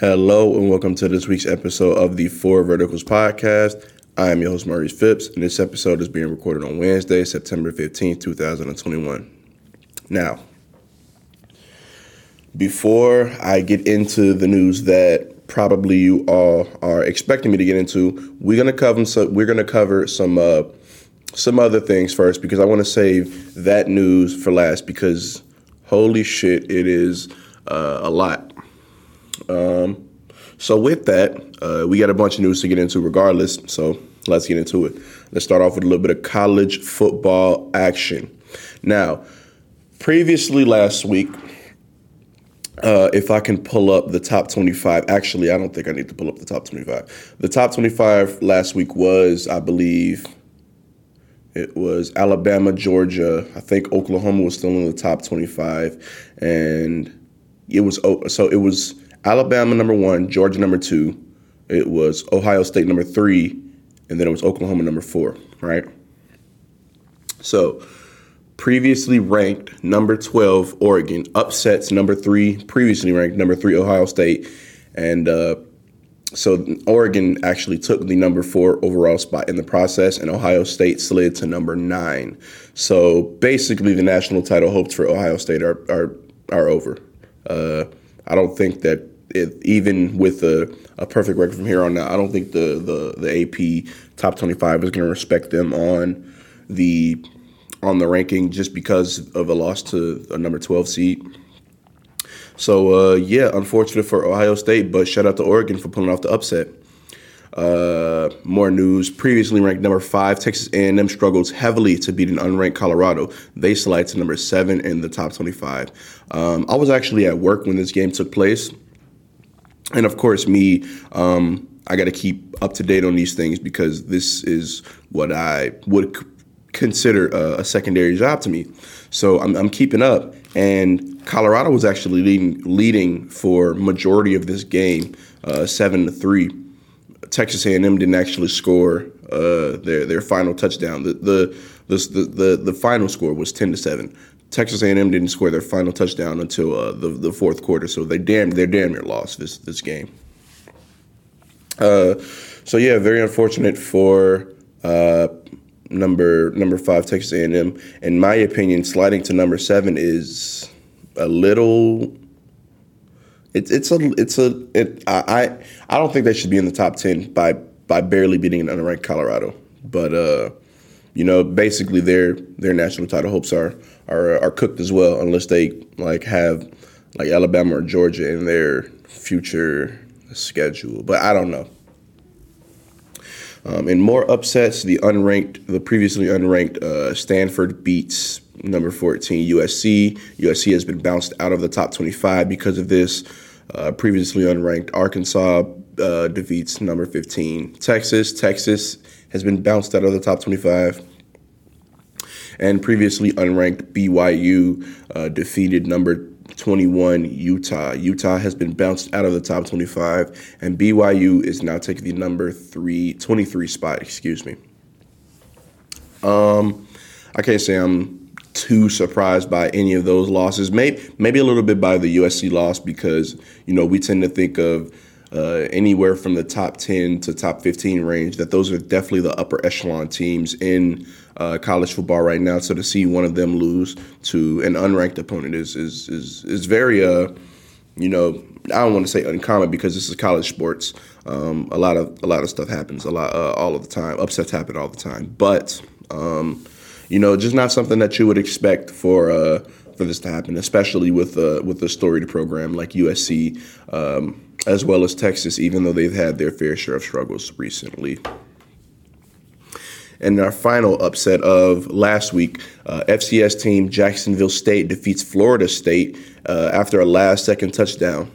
Hello and welcome to this week's episode of the Four Verticals podcast. I am your host Maurice Phipps, and this episode is being recorded on Wednesday, September 15th, 2021. Now, before I get into the news that probably you all are expecting me to get into, we're gonna cover some, we're gonna cover some uh, some other things first because I want to save that news for last because holy shit, it is uh, a lot. Um, so with that, uh, we got a bunch of news to get into regardless. So let's get into it. Let's start off with a little bit of college football action. Now, previously last week, uh, if I can pull up the top 25, actually, I don't think I need to pull up the top 25. The top 25 last week was, I believe, it was Alabama, Georgia. I think Oklahoma was still in the top 25, and it was so it was Alabama number one, Georgia number two. It was Ohio State number three, and then it was Oklahoma number four. Right. So previously ranked number 12 Oregon upsets number three, previously ranked number three Ohio State, and uh, so Oregon actually took the number four overall spot in the process, and Ohio State slid to number nine. So basically, the national title hopes for Ohio State are are are over. Uh, I don't think that it, even with a, a perfect record from here on out, I don't think the the, the AP top twenty five is going to respect them on the on the ranking just because of a loss to a number twelve seed. So uh, yeah, unfortunate for Ohio State, but shout out to Oregon for pulling off the upset. Uh, more news. Previously ranked number five, Texas A&M struggles heavily to beat an unranked Colorado. They slide to number seven in the top 25. Um, I was actually at work when this game took place, and of course, me. Um, I got to keep up to date on these things because this is what I would consider a, a secondary job to me. So I'm, I'm keeping up, and Colorado was actually leading leading for majority of this game, uh, seven to three. Texas A&M didn't actually score uh, their their final touchdown. The the, the the the final score was ten to seven. Texas A&M didn't score their final touchdown until uh, the the fourth quarter, so they damn they're damn near lost this this game. Uh, so yeah, very unfortunate for uh, number number five Texas A&M. In my opinion, sliding to number seven is a little. It's it's a it's a it, I I don't think they should be in the top ten by by barely beating an unranked Colorado, but uh, you know basically their their national title hopes are are are cooked as well unless they like have like Alabama or Georgia in their future schedule. But I don't know. Um, in more upsets, the unranked, the previously unranked uh, Stanford beats number 14 USC. USC has been bounced out of the top 25 because of this. Uh, previously unranked Arkansas uh, defeats number 15 Texas. Texas has been bounced out of the top 25. And previously unranked BYU uh, defeated number 21 Utah. Utah has been bounced out of the top 25, and BYU is now taking the number three, 23 spot. Excuse me. Um, I can't say I'm too surprised by any of those losses. Maybe maybe a little bit by the USC loss because you know we tend to think of uh, anywhere from the top 10 to top 15 range that those are definitely the upper echelon teams in uh, college football right now. So to see one of them lose to an unranked opponent is is is, is very uh you know I don't want to say uncommon because this is college sports. Um, a lot of a lot of stuff happens a lot uh, all of the time. Upsets happen all the time, but um, you know just not something that you would expect for. Uh, for this to happen, especially with uh, with a storied program like USC, um, as well as Texas, even though they've had their fair share of struggles recently. And our final upset of last week, uh, FCS team Jacksonville State defeats Florida State uh, after a last-second touchdown.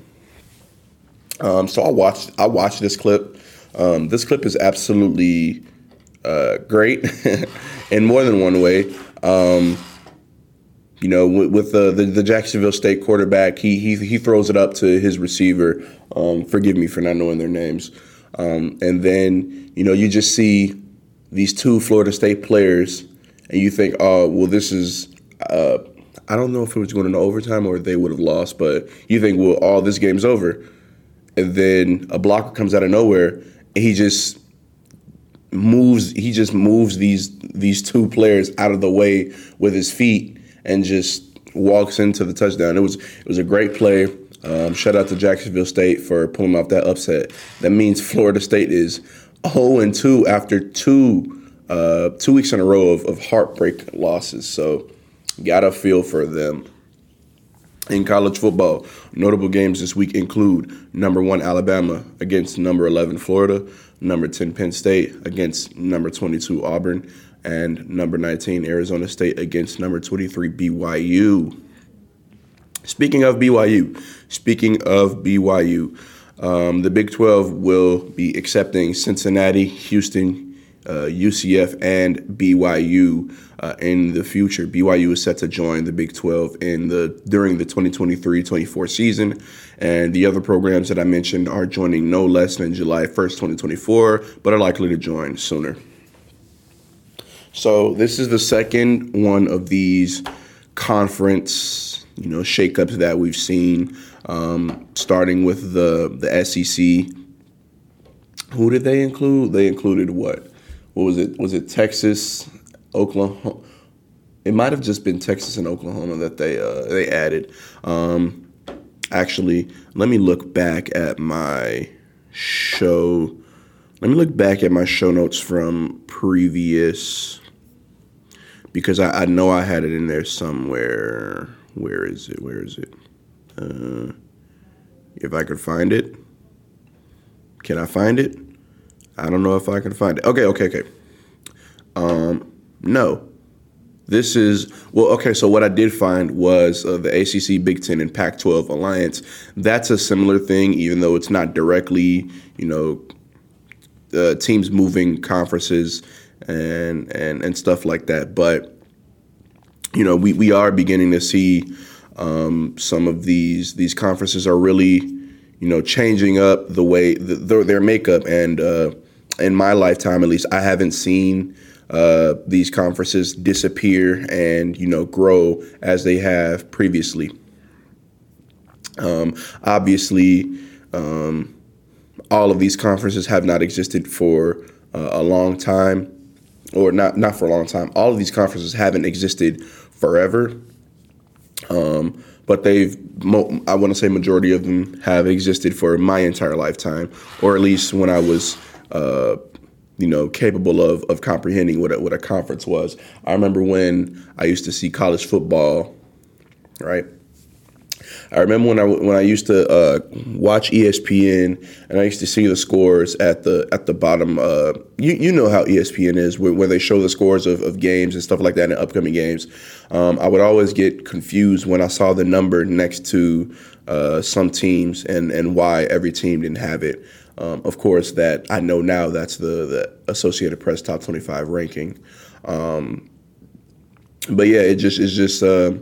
Um, so I watched I watched this clip. Um, this clip is absolutely uh, great in more than one way. Um, you know, with, with the, the, the Jacksonville State quarterback, he he he throws it up to his receiver. Um, forgive me for not knowing their names. Um, and then you know you just see these two Florida State players, and you think, oh, well, this is. Uh, I don't know if it was going into overtime or they would have lost, but you think, well, all oh, this game's over. and then a blocker comes out of nowhere, and he just moves. He just moves these these two players out of the way with his feet, and just walks into the touchdown. It was it was a great play. Um, shout out to Jacksonville State for pulling off that upset. That means Florida State is 0 and 2 after two uh, two weeks in a row of, of heartbreak losses. So, gotta feel for them. In college football, notable games this week include number one Alabama against number 11 Florida, number 10 Penn State against number 22 Auburn, and number 19 Arizona State against number 23 BYU. Speaking of BYU, speaking of BYU, um, the Big 12 will be accepting Cincinnati, Houston, uh, UCF and BYU uh, in the future. BYU is set to join the Big 12 in the during the 2023-24 season, and the other programs that I mentioned are joining no less than July 1st, 2024, but are likely to join sooner. So this is the second one of these conference, you know, shakeups that we've seen, um, starting with the the SEC. Who did they include? They included what? what was it? Was it Texas, Oklahoma? It might have just been Texas and Oklahoma that they uh, they added. Um, actually, let me look back at my show. Let me look back at my show notes from previous because I, I know I had it in there somewhere. Where is it? Where is it? Uh, if I could find it, can I find it? I don't know if I can find it. Okay, okay, okay. Um, no. This is, well, okay, so what I did find was uh, the ACC, Big Ten, and Pac 12 alliance. That's a similar thing, even though it's not directly, you know, uh, teams moving conferences and, and, and stuff like that. But, you know, we, we are beginning to see um, some of these, these conferences are really, you know, changing up the way, the, their, their makeup and, uh, in my lifetime at least, I haven't seen uh, these conferences disappear and you know grow as they have previously. Um, obviously, um, all of these conferences have not existed for uh, a long time, or not not for a long time. All of these conferences haven't existed forever. Um, but they've I want to say majority of them have existed for my entire lifetime, or at least when I was uh, you know, capable of of comprehending what a, what a conference was. I remember when I used to see college football, right? I remember when I when I used to uh, watch ESPN and I used to see the scores at the at the bottom. Uh, you you know how ESPN is where, where they show the scores of, of games and stuff like that in upcoming games. Um, I would always get confused when I saw the number next to uh, some teams and and why every team didn't have it. Um, of course, that I know now that's the, the Associated Press top 25 ranking. Um, but yeah, it just it's just uh,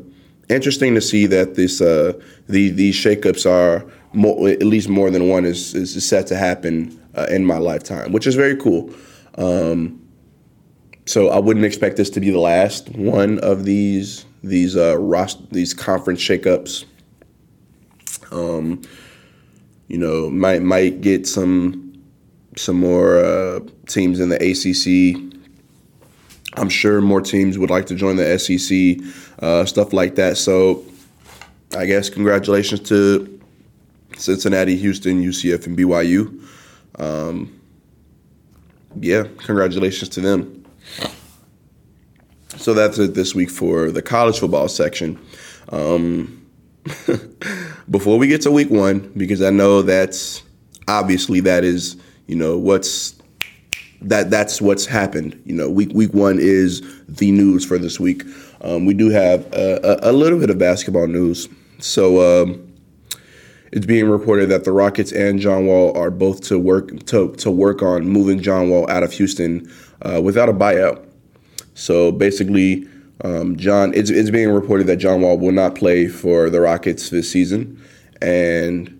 interesting to see that this uh, the, these shakeups are more, at least more than one is, is set to happen uh, in my lifetime, which is very cool. Um, so I wouldn't expect this to be the last one of these these uh, these conference shakeups. Um, you know, might might get some some more uh, teams in the ACC. I'm sure more teams would like to join the SEC, uh, stuff like that. So, I guess congratulations to Cincinnati, Houston, UCF, and BYU. Um, yeah, congratulations to them. So that's it this week for the college football section. Um, before we get to week one, because I know that's obviously that is you know what's that that's what's happened. You know, week week one is the news for this week. Um, we do have a, a, a, little bit of basketball news. So um, it's being reported that the Rockets and John Wall are both to work to to work on moving John Wall out of Houston uh, without a buyout. So basically, um, John, it's, it's being reported that John Wall will not play for the Rockets this season, and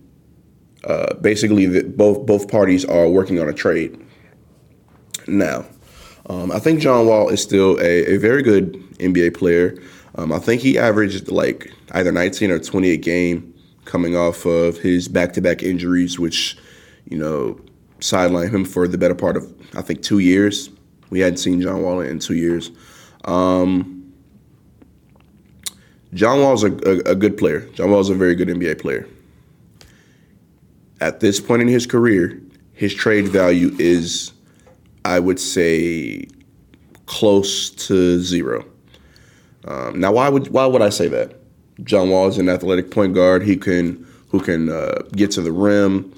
uh, basically, the, both both parties are working on a trade. Now, um, I think John Wall is still a, a very good NBA player. Um, I think he averaged like either 19 or 20 a game coming off of his back-to-back injuries, which you know sidelined him for the better part of I think two years. We hadn't seen John Wall in two years. Um, John Wall's a, a, a good player. John Wall's a very good NBA player. At this point in his career, his trade value is, I would say, close to zero. Um, now, why would why would I say that? John Wall is an athletic point guard. He can who can uh, get to the rim,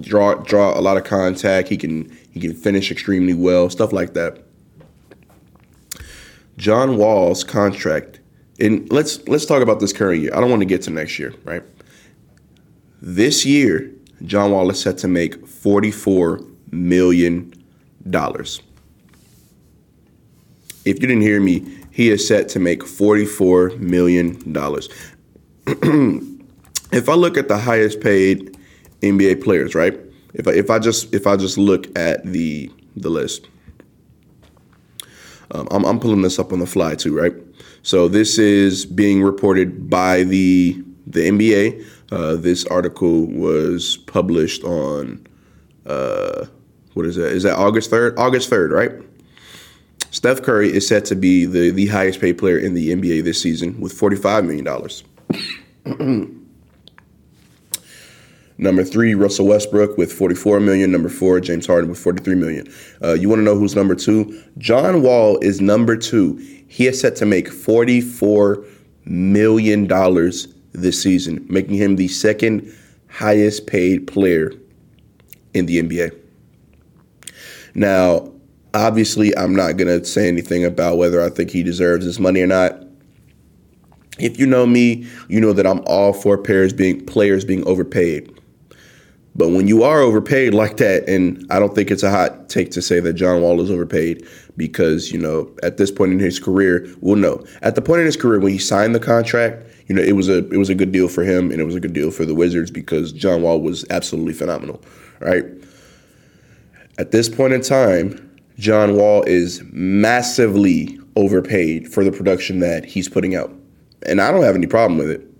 draw draw a lot of contact. He can he can finish extremely well, stuff like that. John Wall's contract, and let's let's talk about this current year. I don't want to get to next year, right? This year, John Wall is set to make forty four million. If you didn't hear me, he is set to make forty four million dollars. if I look at the highest paid NBA players, right? If I, if I just if I just look at the the list, um, I'm, I'm pulling this up on the fly too, right? So this is being reported by the the NBA. Uh, this article was published on uh, what is that? Is that August third? August third, right? Steph Curry is set to be the the highest paid player in the NBA this season with forty five million dollars. Number three, Russell Westbrook with 44 million. Number four, James Harden with 43 million. Uh, you want to know who's number two? John Wall is number two. He is set to make 44 million dollars this season, making him the second highest paid player in the NBA. Now, obviously, I'm not going to say anything about whether I think he deserves his money or not. If you know me, you know that I'm all for players being players being overpaid. But when you are overpaid like that, and I don't think it's a hot take to say that John Wall is overpaid because, you know, at this point in his career, well, no. At the point in his career when he signed the contract, you know, it was a it was a good deal for him and it was a good deal for the Wizards because John Wall was absolutely phenomenal, right? At this point in time, John Wall is massively overpaid for the production that he's putting out. And I don't have any problem with it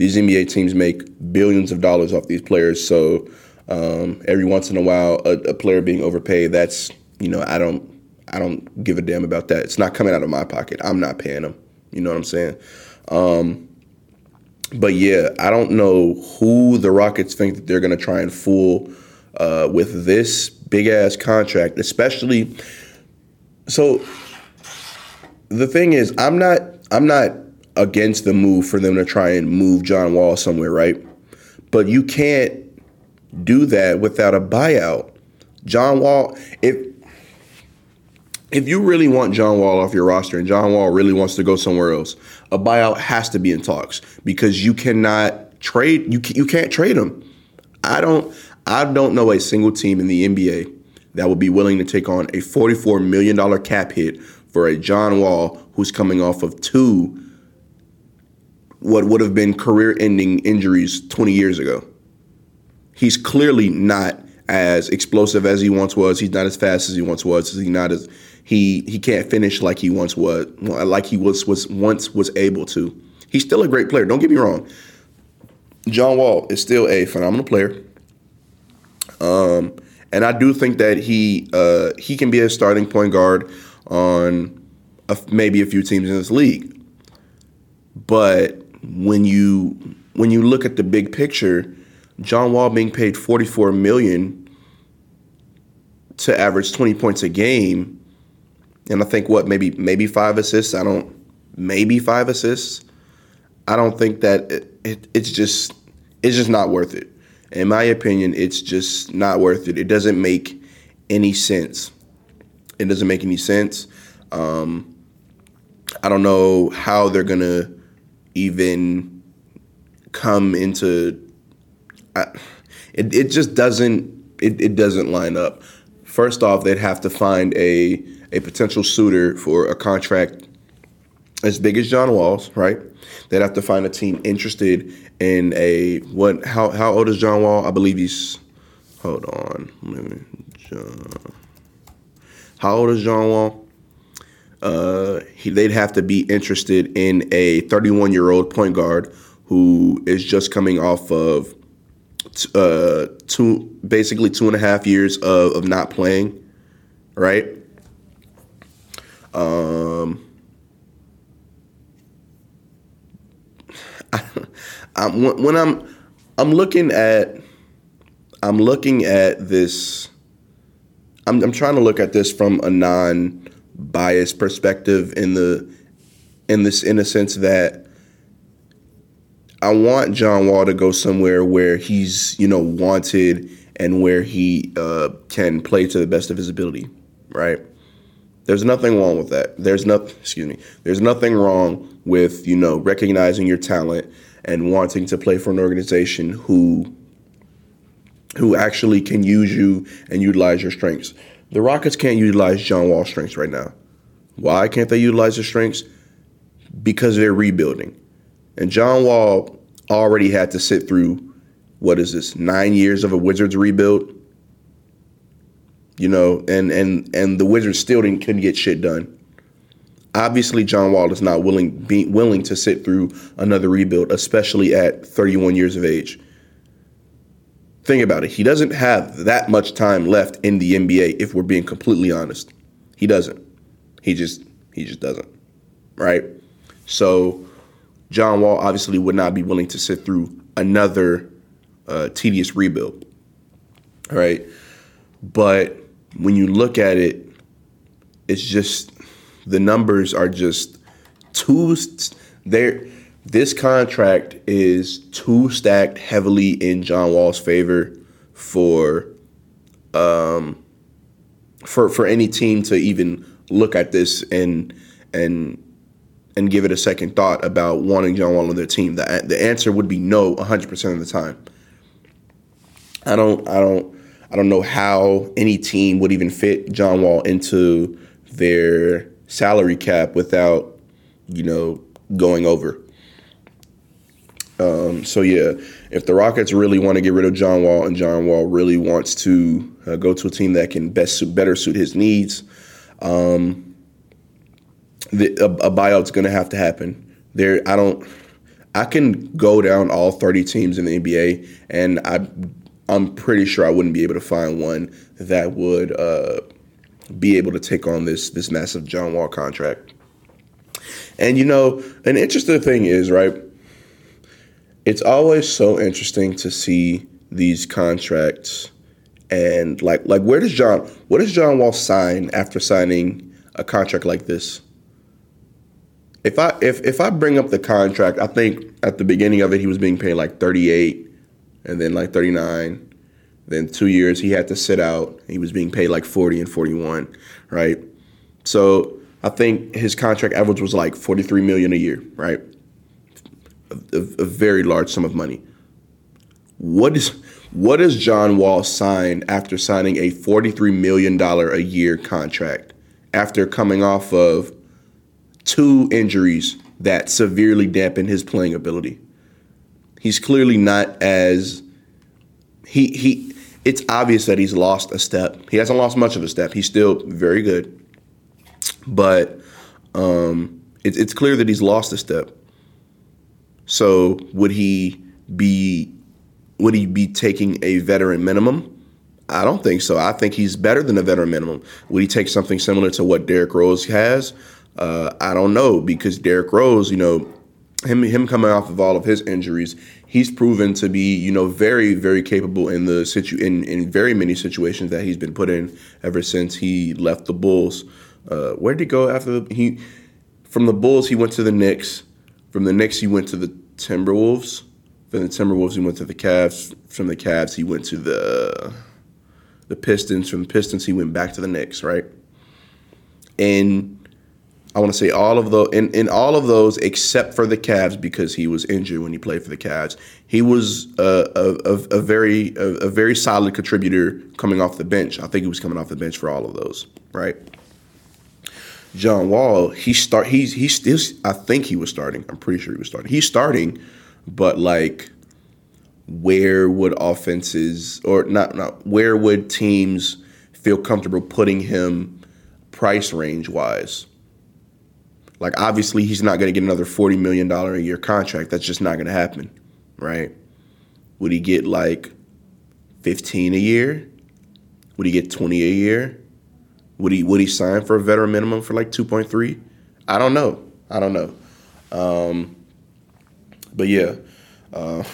these NBA teams make billions of dollars off these players. So um, every once in a while, a, a, player being overpaid, that's you know I don't I don't give a damn about that. It's not coming out of my pocket. I'm not paying them. You know what I'm saying? Um, but yeah, I don't know who the Rockets think that they're to try and fool uh, with this big ass contract, especially. So the thing is, I'm not I'm not against the move for them to try and move John Wall somewhere, right? But you can't do that without a buyout. John Wall, if if you really want John Wall off your roster and John Wall really wants to go somewhere else, a buyout has to be in talks because you cannot trade you you can't trade him. I don't I don't know a single team in the NBA that would be willing to take on a 44 million dollar cap hit for a John Wall who's coming off of two what would have been career ending injuries 20 years ago. He's clearly not as explosive as he once was. He's not as fast as he once was. He's not as he he can't finish like he once was like he was was once was able to. He's still a great player. Don't get me wrong. John Wall is still a phenomenal player. Um, and I do think that he uh, he can be a starting point guard on a, maybe a few teams in this league. But when you when you look at the big picture, John Wall being paid 44 million to average 20 points a game, and I think what maybe maybe five assists. I don't maybe five assists. I don't think that it, it, it's just it's just not worth it. In my opinion, it's just not worth it. It doesn't make any sense. It doesn't make any sense. Um, I don't know how they're gonna even come into uh, it, it just doesn't it, it doesn't line up first off they'd have to find a a potential suitor for a contract as big as John Wall's, right? They'd have to find a team interested in a what? How how old is John Wall? I believe he's. Hold on, John. How old is John Wall? uh, he, they'd have to be interested in a 31 year old point guard who is just coming off of uh, two, basically two and a half years of, of not playing, right? Um, I, I'm, when I'm I'm looking at I'm looking at this. I'm, I'm trying to look at this from a non-biased perspective in the in this in a sense that I want John Wall to go somewhere where he's you know wanted and where he uh, can play to the best of his ability, right? There's nothing wrong with that. There's nothing. excuse me. There's nothing wrong with you know recognizing your talent and wanting to play for an organization who who actually can use you and utilize your strengths. The Rockets can't utilize John Wall's strengths right now. Why can't they utilize his strengths? Because they're rebuilding. And John Wall already had to sit through what is this, nine years of a Wizards rebuild? You know, and and and the Wizards still didn't couldn't get shit done. Obviously, John Wall is not willing willing to sit through another rebuild, especially at 31 years of age. Think about it. He doesn't have that much time left in the NBA if we're being completely honest. He doesn't. He just he just doesn't. Right? So John Wall obviously would not be willing to sit through another uh, tedious rebuild. All right? But when you look at it, it's just the numbers are just too there this contract is too stacked heavily in John Wall's favor for um for for any team to even look at this and and and give it a second thought about wanting John Wall on their team. The the answer would be no 100% of the time. I don't I don't I don't know how any team would even fit John Wall into their salary cap without you know going over. Um, so yeah, if the Rockets really want to get rid of John Wall and John Wall really wants to uh, go to a team that can best suit, better suit his needs, um, the, a, a buyout's going to have to happen. There, I don't. I can go down all 30 teams in the NBA, and I, I'm pretty sure I wouldn't be able to find one that would uh, be able to take on this this massive John Wall contract. And you know, an interesting thing is right it's always so interesting to see these contracts and like like where does John what does John Wall sign after signing a contract like this? If I if if I bring up the contract, I think at the beginning of it he was being paid like 38 and then like 39. Then 2 years he had to sit out. He was being paid like 40 and 41, right? So I think his contract average was like 43 million a year, right? a, a very large sum of money. What is what does John Wall sign after signing a $43 million a year contract after coming off of two injuries that severely dampened his playing ability? He's clearly not as he he it's obvious that he's lost a step. He hasn't lost much of a step. He's still very good. But um, it, it's clear that he's lost a step. So would he be would he be taking a veteran minimum? I don't think so. I think he's better than a veteran minimum. Would he take something similar to what Derrick Rose has? Uh, I don't know because Derrick Rose, you know, him him coming off of all of his injuries, he's proven to be you know very very capable in the situ in in very many situations that he's been put in ever since he left the Bulls. Uh, where did he go after the, he from the Bulls? He went to the Knicks. From the Knicks, he went to the Timberwolves. From the Timberwolves, he went to the Cavs. From the Cavs, he went to the the Pistons. From the Pistons, he went back to the Knicks. Right, and I want to say all of the in, in all of those except for the Cavs because he was injured when he played for the Cavs. He was a, a, a, very a, a, very solid contributor coming off the bench. I think he was coming off the bench for all of those. Right. John Wall, he start he's he's still I think he was starting. I'm pretty sure he was starting. He's starting, but like where would offenses or not not where would teams feel comfortable putting him price range wise? Like obviously he's not going to get another forty million dollar a year contract. That's just not going to happen, right? Would he get like fifteen a year? Would he get twenty a year? Would he would he sign for a veteran minimum for like two point three? I don't know. I don't know. Um, but yeah, uh,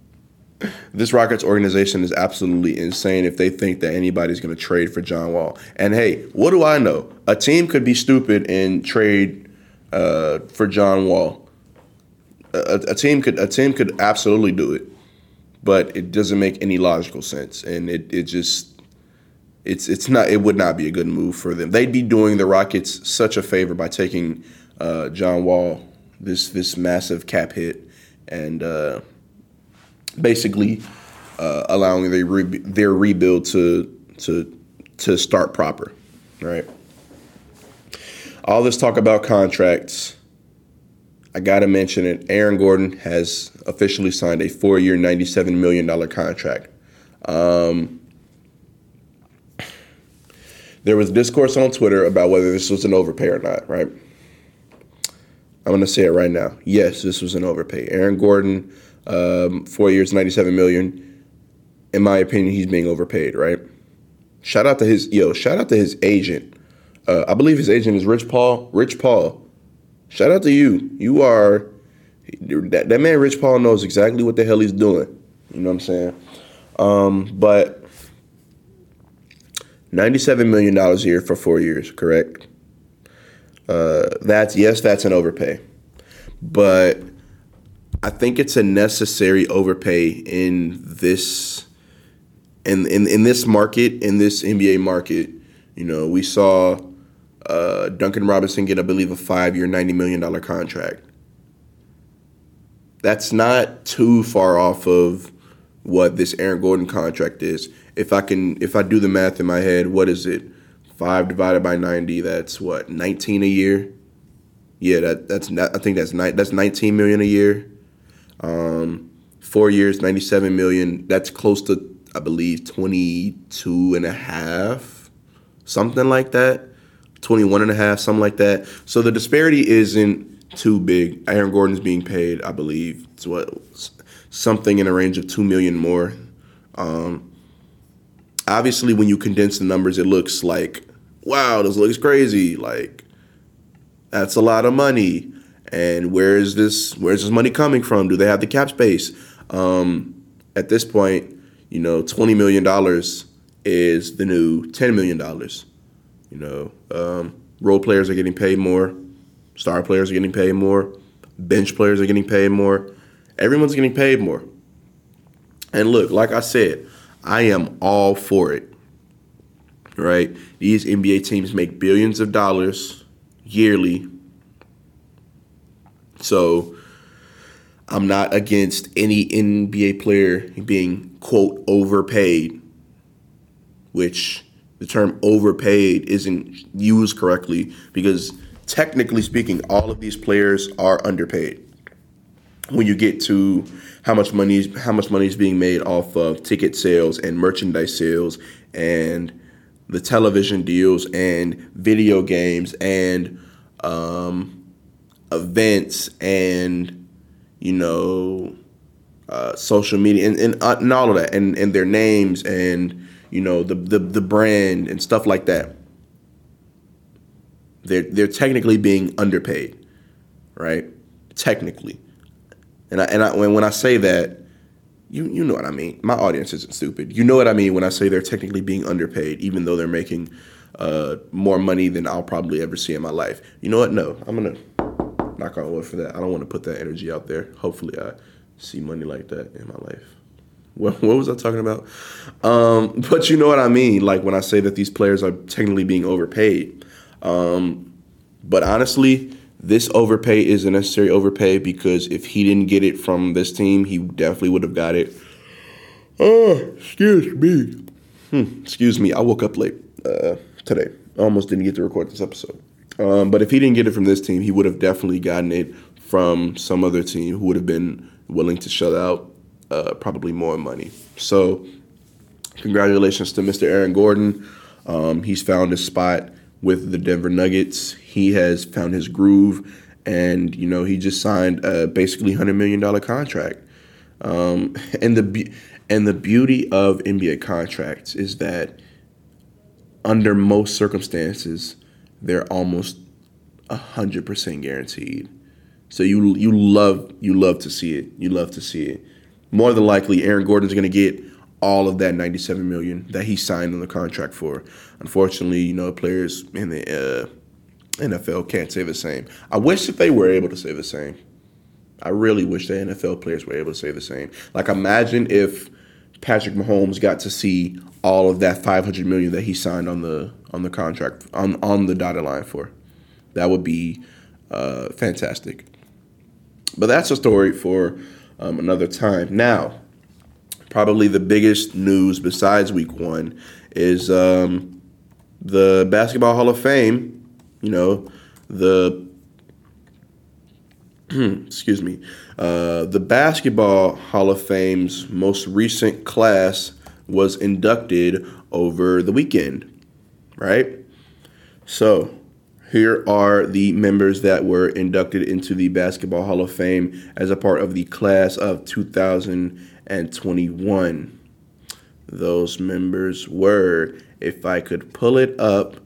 this Rockets organization is absolutely insane if they think that anybody's going to trade for John Wall. And hey, what do I know? A team could be stupid and trade uh, for John Wall. A, a, team could a team could absolutely do it, but it doesn't make any logical sense, and it it just it's it's not it would not be a good move for them. They'd be doing the Rockets such a favor by taking uh, John Wall this this massive cap hit and uh, basically uh, allowing their re- their rebuild to to to start proper, right? All this talk about contracts, I got to mention it. Aaron Gordon has officially signed a four year, $97 million contract. Um, there was discourse on Twitter about whether this was an overpay or not, right? I'm going to say it right now. Yes, this was an overpay. Aaron Gordon, um, four years, 97 million. In my opinion, he's being overpaid, right? Shout out to his yo. Shout out to his agent. Uh, I believe his agent is Rich Paul. Rich Paul. Shout out to you. You are that, that man. Rich Paul knows exactly what the hell he's doing. You know what I'm saying? Um, but ninety-seven million dollars a year for four years, correct? Uh, that's yes, that's an overpay, but I think it's a necessary overpay in this in in, in this market in this NBA market. You know, we saw uh, Duncan Robinson get, I believe, a five-year, ninety million dollar contract. That's not too far off of what this Aaron Gordon contract is. If I can, if I do the math in my head, what is it? Five divided by ninety. That's what nineteen a year. Yeah, that that's not, I think that's ni- that's nineteen million a year. Um, four years, ninety-seven million. That's close to, I believe, 22 and a half, something like that. 21 and a half, something like that. So the disparity isn't too big. Aaron Gordon's being paid, I believe, it's what something in a range of two million more. Um, obviously, when you condense the numbers, it looks like, wow, this looks crazy. Like that's a lot of money. And where is this? Where's this money coming from? Do they have the cap space? Um, at this point, you know, twenty million dollars is the new ten million dollars. You know, um, role players are getting paid more, star players are getting paid more, bench players are getting paid more. Everyone's getting paid more. And look, like I said, I am all for it. Right? These NBA teams make billions of dollars yearly. So I'm not against any NBA player being, quote, overpaid, which the term overpaid isn't used correctly because technically speaking, all of these players are underpaid. When you get to how much money is how much money is being made off of ticket sales and merchandise sales and the television deals and video games and um, events and you know uh, social media and, and, uh, and all of that and, and their names and you know, the the, the brand and stuff like that. They're they're technically being underpaid, right? Technically, and I and I when when I say that, you you know what I mean. My audience isn't stupid. You know what I mean when I say they're technically being underpaid, even though they're making uh, more money than I'll probably ever see in my life. You know what? No, I'm gonna knock on wood for that. I don't want to put that energy out there. Hopefully, I see money like that in my life. What, what was I talking about? Um, but you know what I mean, like when I say that these players are technically being overpaid. Um, but honestly, this overpay is a necessary overpay because if he didn't get it from this team, he definitely would have got it. Oh, excuse me. Hmm, excuse me. I woke up late uh, today. I almost didn't get to record this episode. Um, but if he didn't get it from this team, he would have definitely gotten it from some other team who would have been willing to shut out uh, probably more money. So, congratulations to Mr. Aaron Gordon. Um, he's found his spot with the Denver Nuggets. he has found his groove, and you know he just signed a basically hundred million dollar contract. Um, and the and the beauty of NBA contracts is that under most circumstances, they're almost hundred percent guaranteed. So you you love you love to see it. You love to see it. More than likely, Aaron Gordon's going to get all of that 97 million that he signed on the contract for. Unfortunately, you know, players in the uh, NFL can't say the same. I wish that they were able to say the same. I really wish the NFL players were able to say the same. Like imagine if Patrick Mahomes got to see all of that 500 million that he signed on the on the contract on on the dotted line for. That would be uh, fantastic. But that's a story for um, another time. Now, probably the biggest news besides Week One is um, the Basketball Hall of Fame. You know, the excuse me, uh, the Basketball Hall of Fame's most recent class was inducted over the weekend, right? So here are the members that were inducted into the Basketball Hall of Fame as a part of the class of 2021. Those members were, if I could pull it up,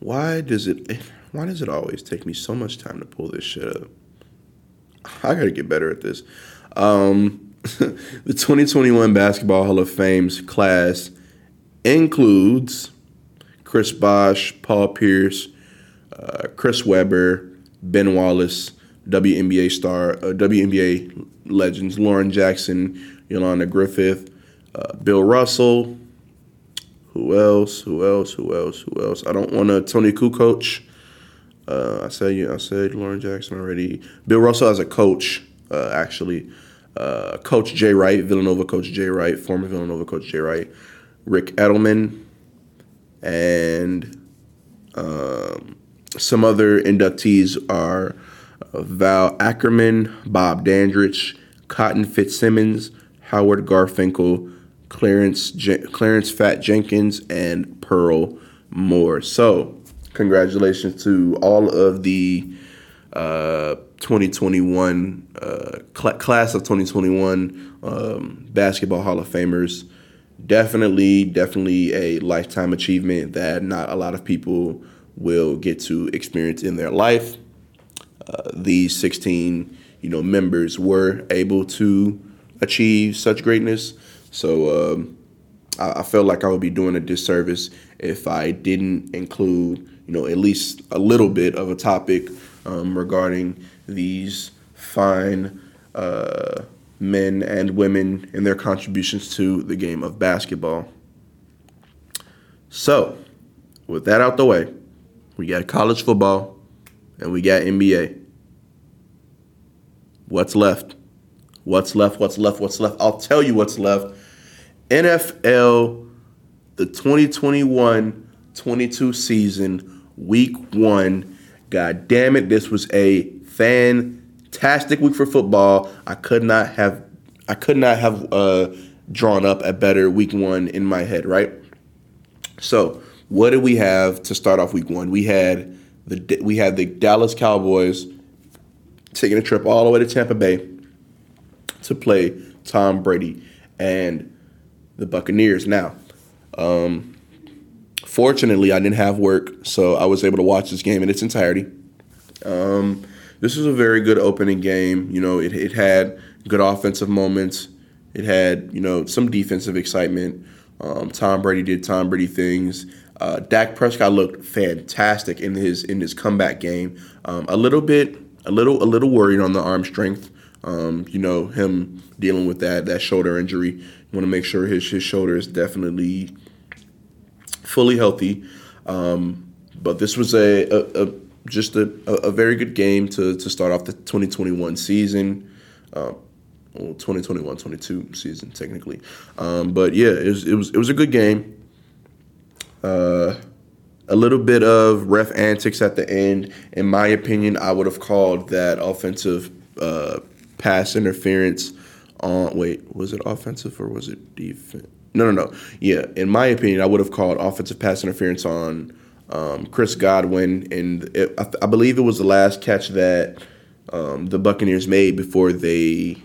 why does it why does it always take me so much time to pull this shit up? I gotta get better at this. Um, the 2021 Basketball Hall of Fame's class includes Chris Bosh, Paul Pierce, uh, Chris Webber, Ben Wallace, WNBA star, uh, WNBA legends Lauren Jackson, Yolanda Griffith, uh, Bill Russell. Who else? Who else? Who else? Who else? I don't want to Toni Kukoc. Uh, I said. I said Lauren Jackson already. Bill Russell as a coach, uh, actually. Uh, coach Jay Wright, Villanova coach Jay Wright, former Villanova coach Jay Wright, Rick Adelman, and um, some other inductees are uh, Val Ackerman, Bob Dandridge, Cotton Fitzsimmons, Howard Garfinkel, Clarence Clarence Fat Jenkins, and Pearl Moore. So, congratulations to all of the uh, 2021 uh, cl- class of 2021 um, basketball Hall of Famers. Definitely, definitely a lifetime achievement that not a lot of people will get to experience in their life. Uh, these 16, you know, members were able to achieve such greatness. So um, I, I felt like I would be doing a disservice if I didn't include, you know, at least a little bit of a topic um, regarding these fine uh, men and women and their contributions to the game of basketball. So, with that out the way, we got college football, and we got NBA. What's left? What's left? What's left? What's left? I'll tell you what's left. NFL, the 2021 22 season, week one. God damn it, this was a fantastic week for football. I could not have I could not have uh, drawn up a better week one in my head, right? So what did we have to start off week one? We had the we had the Dallas Cowboys taking a trip all the way to Tampa Bay to play Tom Brady and the Buccaneers. Now, um, fortunately, I didn't have work, so I was able to watch this game in its entirety. Um, this was a very good opening game. You know, it, it had good offensive moments. It had you know some defensive excitement. Um, Tom Brady did Tom Brady things. Uh, Dak Prescott looked fantastic in his in his comeback game. Um, a little bit, a little, a little worried on the arm strength. Um, you know him dealing with that that shoulder injury. Want to make sure his his shoulder is definitely fully healthy. Um, but this was a, a, a just a, a, very good game to, to start off the 2021 season. Uh, well, 2021-22 season technically. Um, but yeah, it was, it was it was a good game. Uh, a little bit of ref antics at the end. In my opinion, I would have called that offensive uh, pass interference on. Wait, was it offensive or was it defense? No, no, no. Yeah, in my opinion, I would have called offensive pass interference on um, Chris Godwin, and it, I, I, believe it was the last catch that um, the Buccaneers made before they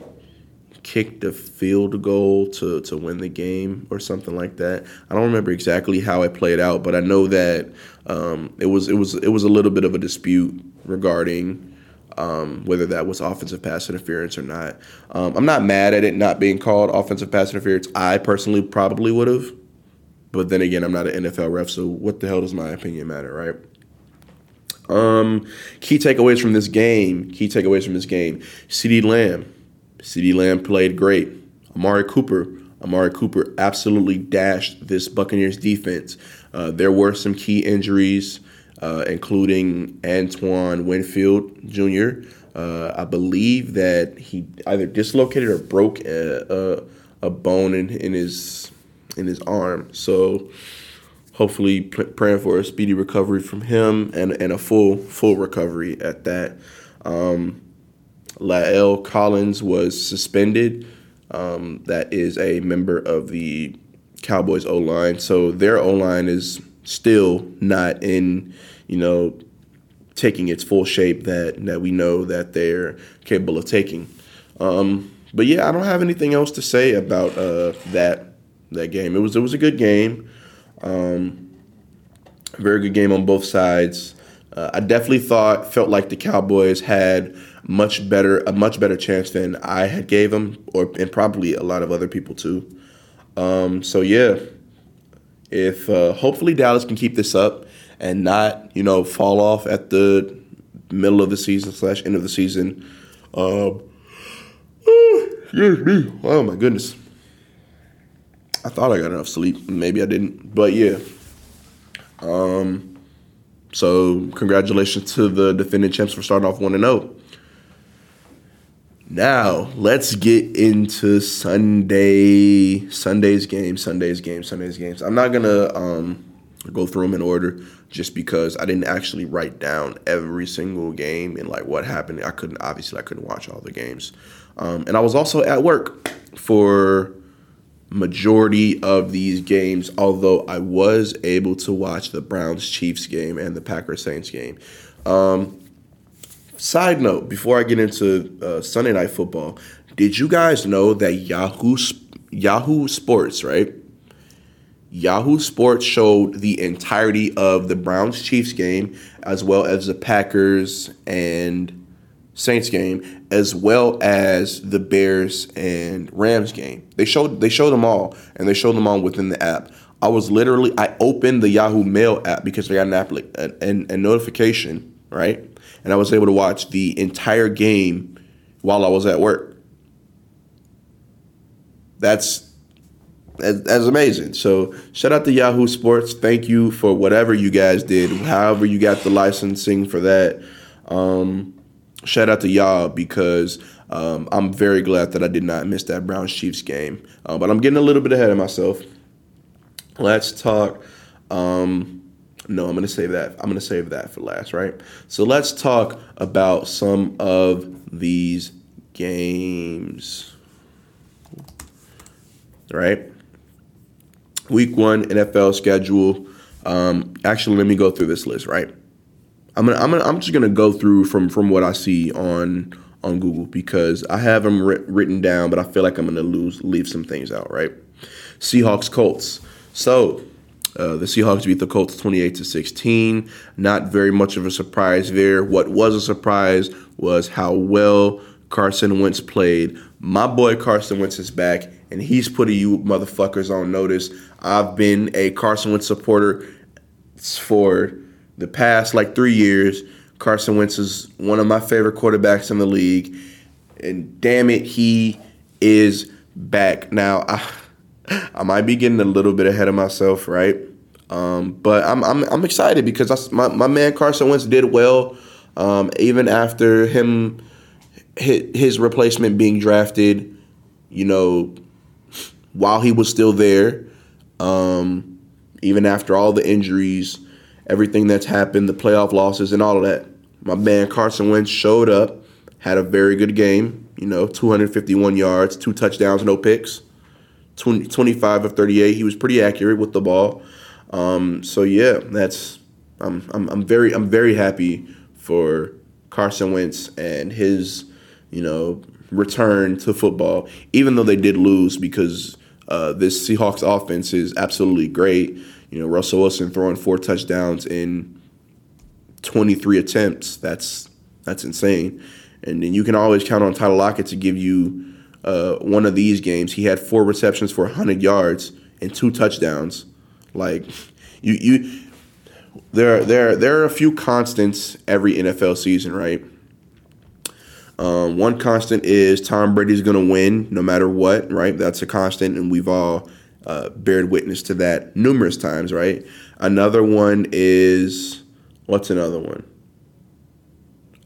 kicked a field goal to, to win the game or something like that. I don't remember exactly how it played out, but I know that um, it was it was it was a little bit of a dispute regarding um, whether that was offensive pass interference or not. Um, I'm not mad at it not being called offensive pass interference. I personally probably would have, but then again, I'm not an NFL ref, so what the hell does my opinion matter, right? Um, key takeaways from this game. Key takeaways from this game. CeeDee Lamb CeeDee Lamb played great. Amari Cooper. Amari Cooper absolutely dashed this Buccaneers defense. Uh, there were some key injuries, uh, including Antoine Winfield Jr. Uh, I believe that he either dislocated or broke a, a, a bone in, in his in his arm. So hopefully praying for a speedy recovery from him and, and a full full recovery at that. Um, La'el Collins was suspended. Um, that is a member of the Cowboys O line. So their O line is still not in, you know, taking its full shape that that we know that they're capable of taking. Um, but yeah, I don't have anything else to say about uh, that that game. It was it was a good game, um, very good game on both sides. Uh, I definitely thought felt like the Cowboys had much better a much better chance than I had gave them, or and probably a lot of other people too. Um, so yeah, if uh, hopefully Dallas can keep this up and not you know fall off at the middle of the season slash end of the season. Um, excuse me. Oh my goodness. I thought I got enough sleep. Maybe I didn't, but yeah. Um, so congratulations to the defending champs for starting off one and zero. Oh. Now let's get into Sunday, Sunday's game, Sunday's game, Sunday's games. I'm not gonna um, go through them in order just because I didn't actually write down every single game and like what happened. I couldn't obviously I couldn't watch all the games, um, and I was also at work for majority of these games. Although I was able to watch the Browns Chiefs game and the Packers Saints game. Um, Side note: Before I get into uh, Sunday Night Football, did you guys know that Yahoo Yahoo Sports, right? Yahoo Sports showed the entirety of the Browns Chiefs game, as well as the Packers and Saints game, as well as the Bears and Rams game. They showed they showed them all, and they showed them all within the app. I was literally I opened the Yahoo Mail app because I got an app an, a notification, right? and I was able to watch the entire game while I was at work. That's that's amazing. So shout out to Yahoo Sports. Thank you for whatever you guys did, however you got the licensing for that. Um, shout out to y'all because um, I'm very glad that I did not miss that Browns Chiefs game. Uh, but I'm getting a little bit ahead of myself. Let's talk. Um, no, I'm going to save that. I'm going to save that for last, right? So let's talk about some of these games. Right? Week one NFL schedule. Um, actually, let me go through this list. Right? I'm gonna, I'm gonna, I'm just gonna go through from from what I see on on Google because I have them written down, but I feel like I'm gonna lose leave some things out. Right? Seahawks Colts. So uh, the Seahawks beat the Colts 28 to 16. Not very much of a surprise there. What was a surprise was how well Carson Wentz played. My boy Carson Wentz is back, and he's putting you motherfuckers on notice. I've been a Carson Wentz supporter for the past like three years. Carson Wentz is one of my favorite quarterbacks in the league, and damn it, he is back. Now, I, I might be getting a little bit ahead of myself, right? Um, but I'm, I'm I'm excited because I, my my man Carson Wentz did well, um, even after him hit his replacement being drafted. You know, while he was still there, um, even after all the injuries, everything that's happened, the playoff losses, and all of that, my man Carson Wentz showed up, had a very good game. You know, 251 yards, two touchdowns, no picks. 20, 25 of 38. He was pretty accurate with the ball. Um, so yeah, that's I'm, I'm, I'm very I'm very happy for Carson Wentz and his, you know, return to football. Even though they did lose because uh, this Seahawks offense is absolutely great. You know, Russell Wilson throwing four touchdowns in 23 attempts. That's that's insane. And then you can always count on Tyler Lockett to give you uh, one of these games. He had four receptions for 100 yards and two touchdowns. Like you you there there there are a few constants every NFL season, right? Um, one constant is Tom Brady's going to win no matter what, right? That's a constant, and we've all uh, bared witness to that numerous times, right? Another one is what's another one?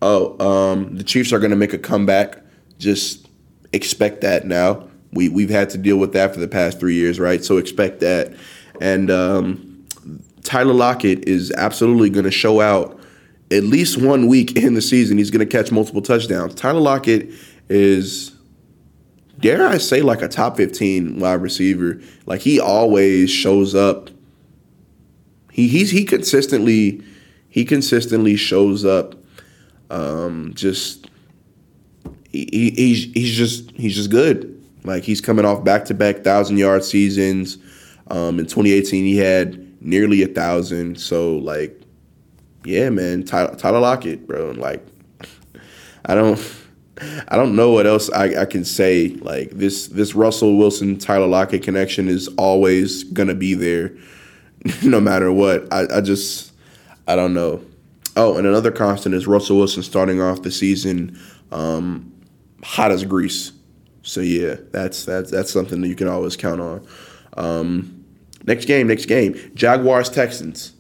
Oh, um, the Chiefs are going to make a comeback. Just expect that now. We we've had to deal with that for the past three years, right? So expect that. And um, Tyler Lockett is absolutely going to show out at least one week in the season. He's going to catch multiple touchdowns. Tyler Lockett is, dare I say, like a top 15 wide receiver. Like he always shows up. He he's he consistently he consistently shows up. Um, just he, he's he's just he's just good. Like he's coming off back to back thousand yard seasons. Um, in 2018, he had nearly a thousand. So like, yeah, man, Tyler, Tyler Lockett, bro. Like, I don't. I don't know what else I, I, can say. Like this, this Russell Wilson Tyler Lockett connection is always gonna be there, no matter what. I, I just, I don't know. Oh, and another constant is Russell Wilson starting off the season um, hot as grease. So yeah, that's that's that's something that you can always count on. Um, next game, next game, Jaguars Texans.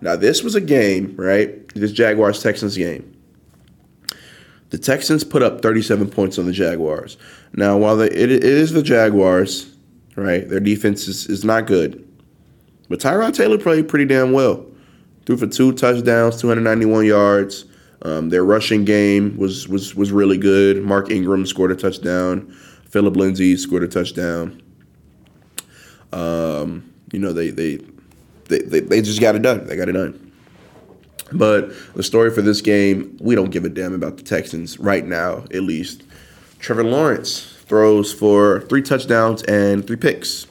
Now this was a game, right? This Jaguars Texans game. The Texans put up 37 points on the Jaguars. Now, while it, it is the Jaguars, right? Their defense is, is not good, but Tyrod Taylor played pretty damn well. Threw for two touchdowns, 291 yards. Um, their rushing game was was was really good. Mark Ingram scored a touchdown. Phillip Lindsay scored a touchdown. Um, you know they, they they, they they just got it done. They got it done. But the story for this game, we don't give a damn about the Texans right now, at least. Trevor Lawrence throws for three touchdowns and three picks.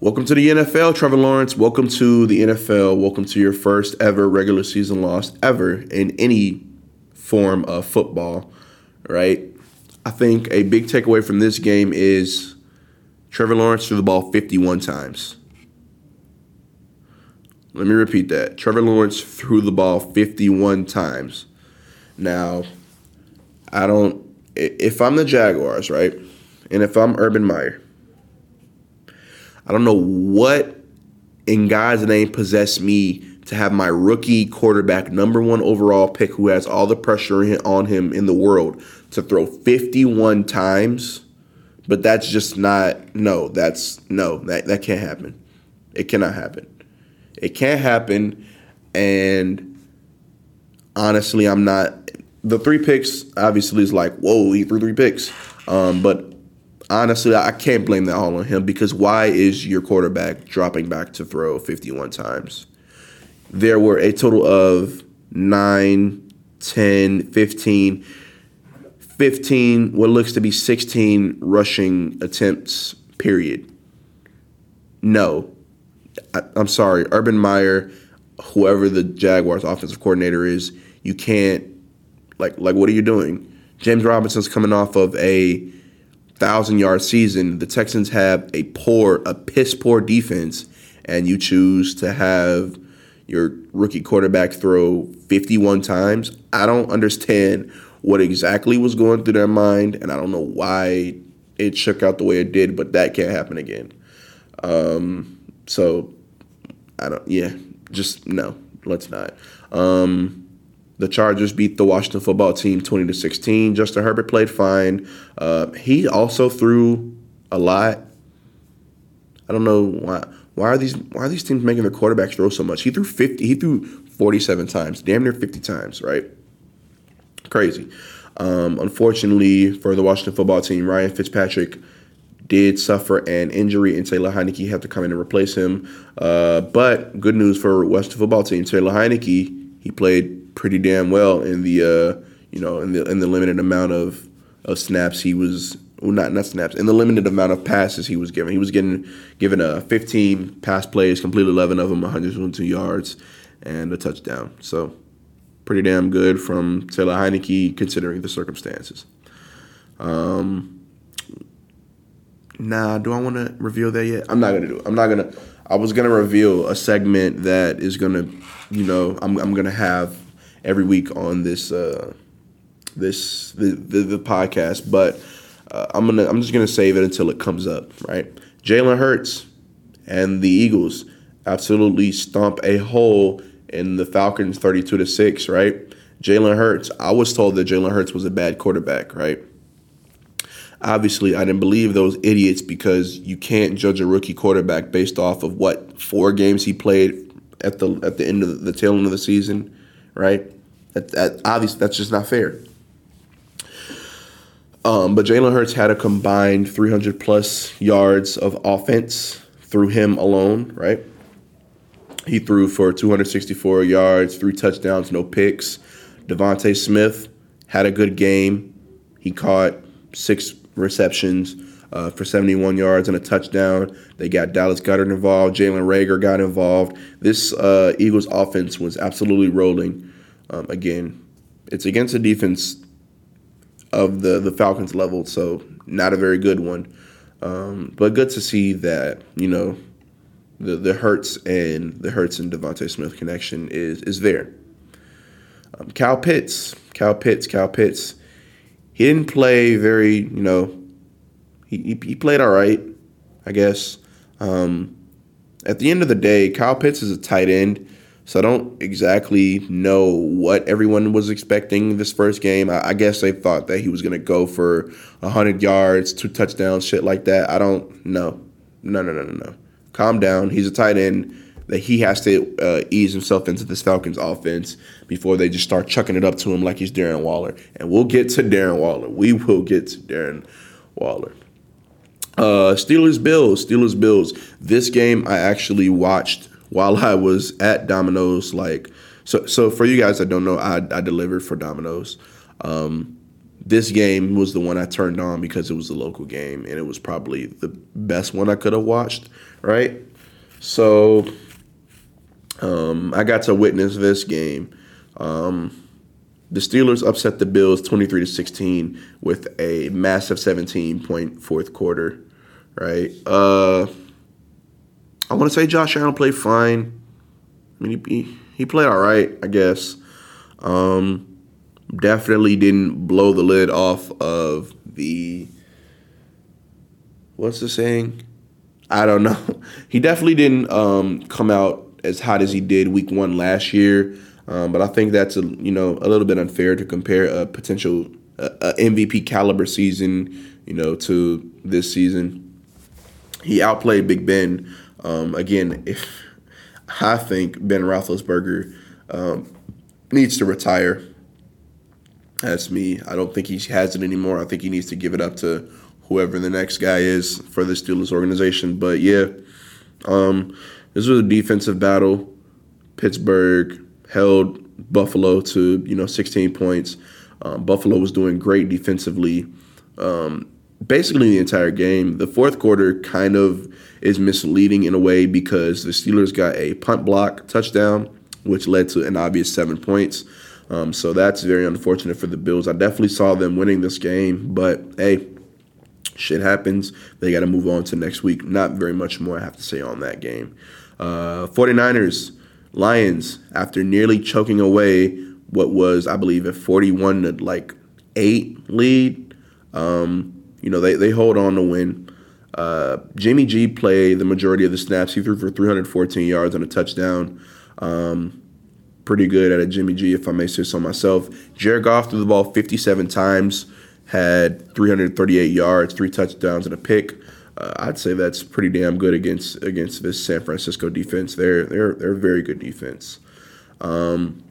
Welcome to the NFL, Trevor Lawrence. Welcome to the NFL. Welcome to your first ever regular season loss ever in any form of football, right? I think a big takeaway from this game is Trevor Lawrence threw the ball 51 times. Let me repeat that. Trevor Lawrence threw the ball 51 times. Now, I don't, if I'm the Jaguars, right? And if I'm Urban Meyer, I don't know what in God's name possessed me to have my rookie quarterback, number one overall pick, who has all the pressure on him in the world, to throw 51 times. But that's just not, no, that's, no, that, that can't happen. It cannot happen. It can't happen. And honestly, I'm not, the three picks obviously is like, whoa, he threw three picks. Um, but honestly, I can't blame that all on him because why is your quarterback dropping back to throw 51 times? There were a total of 9, 10, 15, 15, what looks to be 16 rushing attempts, period. No. I, I'm sorry. Urban Meyer, whoever the Jaguars offensive coordinator is, you can't, like, like what are you doing? James Robinson's coming off of a thousand yard season, the Texans have a poor, a piss poor defense, and you choose to have your rookie quarterback throw 51 times. I don't understand what exactly was going through their mind, and I don't know why it shook out the way it did, but that can't happen again. Um, so I don't, yeah, just no, let's not. Um, the Chargers beat the Washington football team 20 to 16. Justin Herbert played fine. Uh, he also threw a lot. I don't know why. Why are these Why are these teams making their quarterbacks throw so much? He threw 50. He threw 47 times, damn near 50 times, right? Crazy. Um, unfortunately for the Washington football team, Ryan Fitzpatrick did suffer an injury, and Taylor Heinicke had to come in and replace him. Uh, but good news for Western football team. Taylor Heinicke, he played pretty damn well in the uh, you know in the in the limited amount of, of snaps he was well, not not snaps in the limited amount of passes he was given. He was getting given a 15 pass plays, completed 11 of them, 122 yards, and a touchdown. So pretty damn good from Taylor Heinicke considering the circumstances. Um, nah, do I want to reveal that yet? I'm not gonna do it. I'm not gonna. I was gonna reveal a segment that is gonna, you know, I'm I'm gonna have every week on this uh, this the, the the podcast, but uh, I'm gonna I'm just gonna save it until it comes up. Right, Jalen Hurts and the Eagles absolutely stomp a hole in the Falcons 32 to six. Right, Jalen Hurts. I was told that Jalen Hurts was a bad quarterback. Right obviously I didn't believe those idiots because you can't judge a rookie quarterback based off of what four games he played at the at the end of the, the tail end of the season, right? That, that obviously that's just not fair. Um, but Jalen Hurts had a combined 300 plus yards of offense through him alone, right? He threw for 264 yards, three touchdowns, no picks. DeVonta Smith had a good game. He caught six receptions uh, for 71 yards and a touchdown. They got Dallas Goedert involved. Jalen Reagor got involved. This uh, Eagles offense was absolutely rolling. Um, again, it's against a defense of the, the Falcons level, so not a very good one. Um, but good to see that, you know, the, the Hurts and the Hurts and DeVonta Smith connection is is there. Um, Kyle Pitts, Kyle Pitts, Kyle Pitts he didn't play very, you know, he, he, played all right, I guess. Um, at the end of the day, Kyle Pitts is a tight end, so I don't exactly know what everyone was expecting this first game. I, I guess they thought that he was going to go for 100 yards, two touchdowns, shit like that. I don't know. No, no, no, no, no. Calm down. He's a tight end that he has to uh, ease himself into this Falcons offense before they just start chucking it up to him like he's Darren Waller. And we'll get to Darren Waller. We will get to Darren Waller. Uh, Steelers Bills. Steelers Bills. This game I actually watched while I was at Domino's. Like so. So for you guys that don't know, I, I delivered for Domino's. Um, this game was the one I turned on because it was a local game and it was probably the best one I could have watched. Right. So um, I got to witness this game. Um, the Steelers upset the Bills 23 to 16 with a massive 17 point fourth quarter, right? Uh, I want to say Josh Allen played fine. I mean, he, he played all right, I guess. Um, definitely didn't blow the lid off of the. What's the saying? I don't know. He definitely didn't um, come out as hot as he did week one last year. Um, but I think that's a you know a little bit unfair to compare a potential uh, MVP caliber season, you know, to this season. He outplayed Big Ben. Um, again, if I think Ben Roethlisberger um, needs to retire. That's me. I don't think he has it anymore. I think he needs to give it up to whoever the next guy is for the Steelers organization. But yeah, um, this was a defensive battle. Pittsburgh held Buffalo to you know 16 points. Um, Buffalo was doing great defensively, um, basically the entire game. The fourth quarter kind of is misleading in a way because the Steelers got a punt block touchdown, which led to an obvious seven points. Um, so that's very unfortunate for the Bills. I definitely saw them winning this game, but hey, shit happens. They got to move on to next week. Not very much more I have to say on that game. Uh, 49ers, Lions, after nearly choking away what was, I believe, a 41 to like 8 lead, um, you know, they, they hold on to win. Uh, Jimmy G played the majority of the snaps. He threw for 314 yards and a touchdown. Um, pretty good at a Jimmy G, if I may say so myself. Jared Goff threw the ball 57 times, had 338 yards, three touchdowns, and a pick uh, I'd say that's pretty damn good against against this San Francisco defense. They're they're they're a very good defense. Um,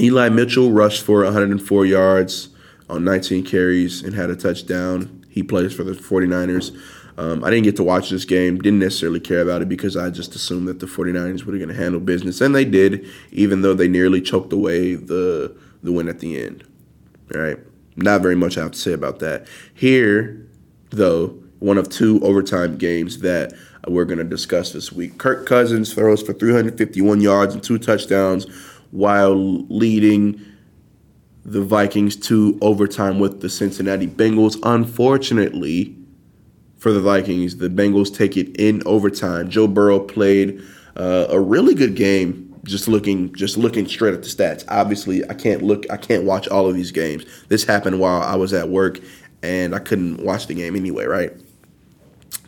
Eli Mitchell rushed for 104 yards on 19 carries and had a touchdown. He He plays for the 49ers. Um, I didn't get to watch this game, didn't necessarily care about it because I just assumed that the 49ers were going to handle business, and they did, even though they nearly choked away the, the win at the end. All right. Not very much I have to say about that. Here, though, one of two overtime games that we're going to discuss this week. Kirk Cousins throws for 351 yards and two touchdowns while leading the Vikings to overtime with the Cincinnati Bengals. Unfortunately for the Vikings, the Bengals take it in overtime. Joe Burrow played uh, a really good game. Just looking, just looking straight at the stats. Obviously, I can't look, I can't watch all of these games. This happened while I was at work, and I couldn't watch the game anyway, right?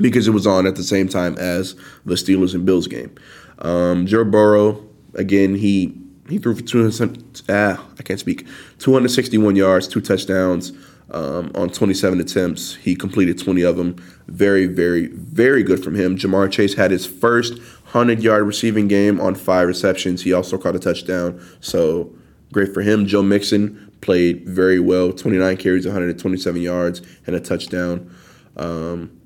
Because it was on at the same time as the Steelers and Bills game. Um, Joe Burrow, again, he he threw for 200, ah, I can't speak, 261 yards, two touchdowns um, on 27 attempts. He completed 20 of them. Very, very, very good from him. Ja'Marr Chase had his first 100 yard receiving game on five receptions. He also caught a touchdown. So great for him. Joe Mixon played very well 29 carries, 127 yards, and a touchdown. Um,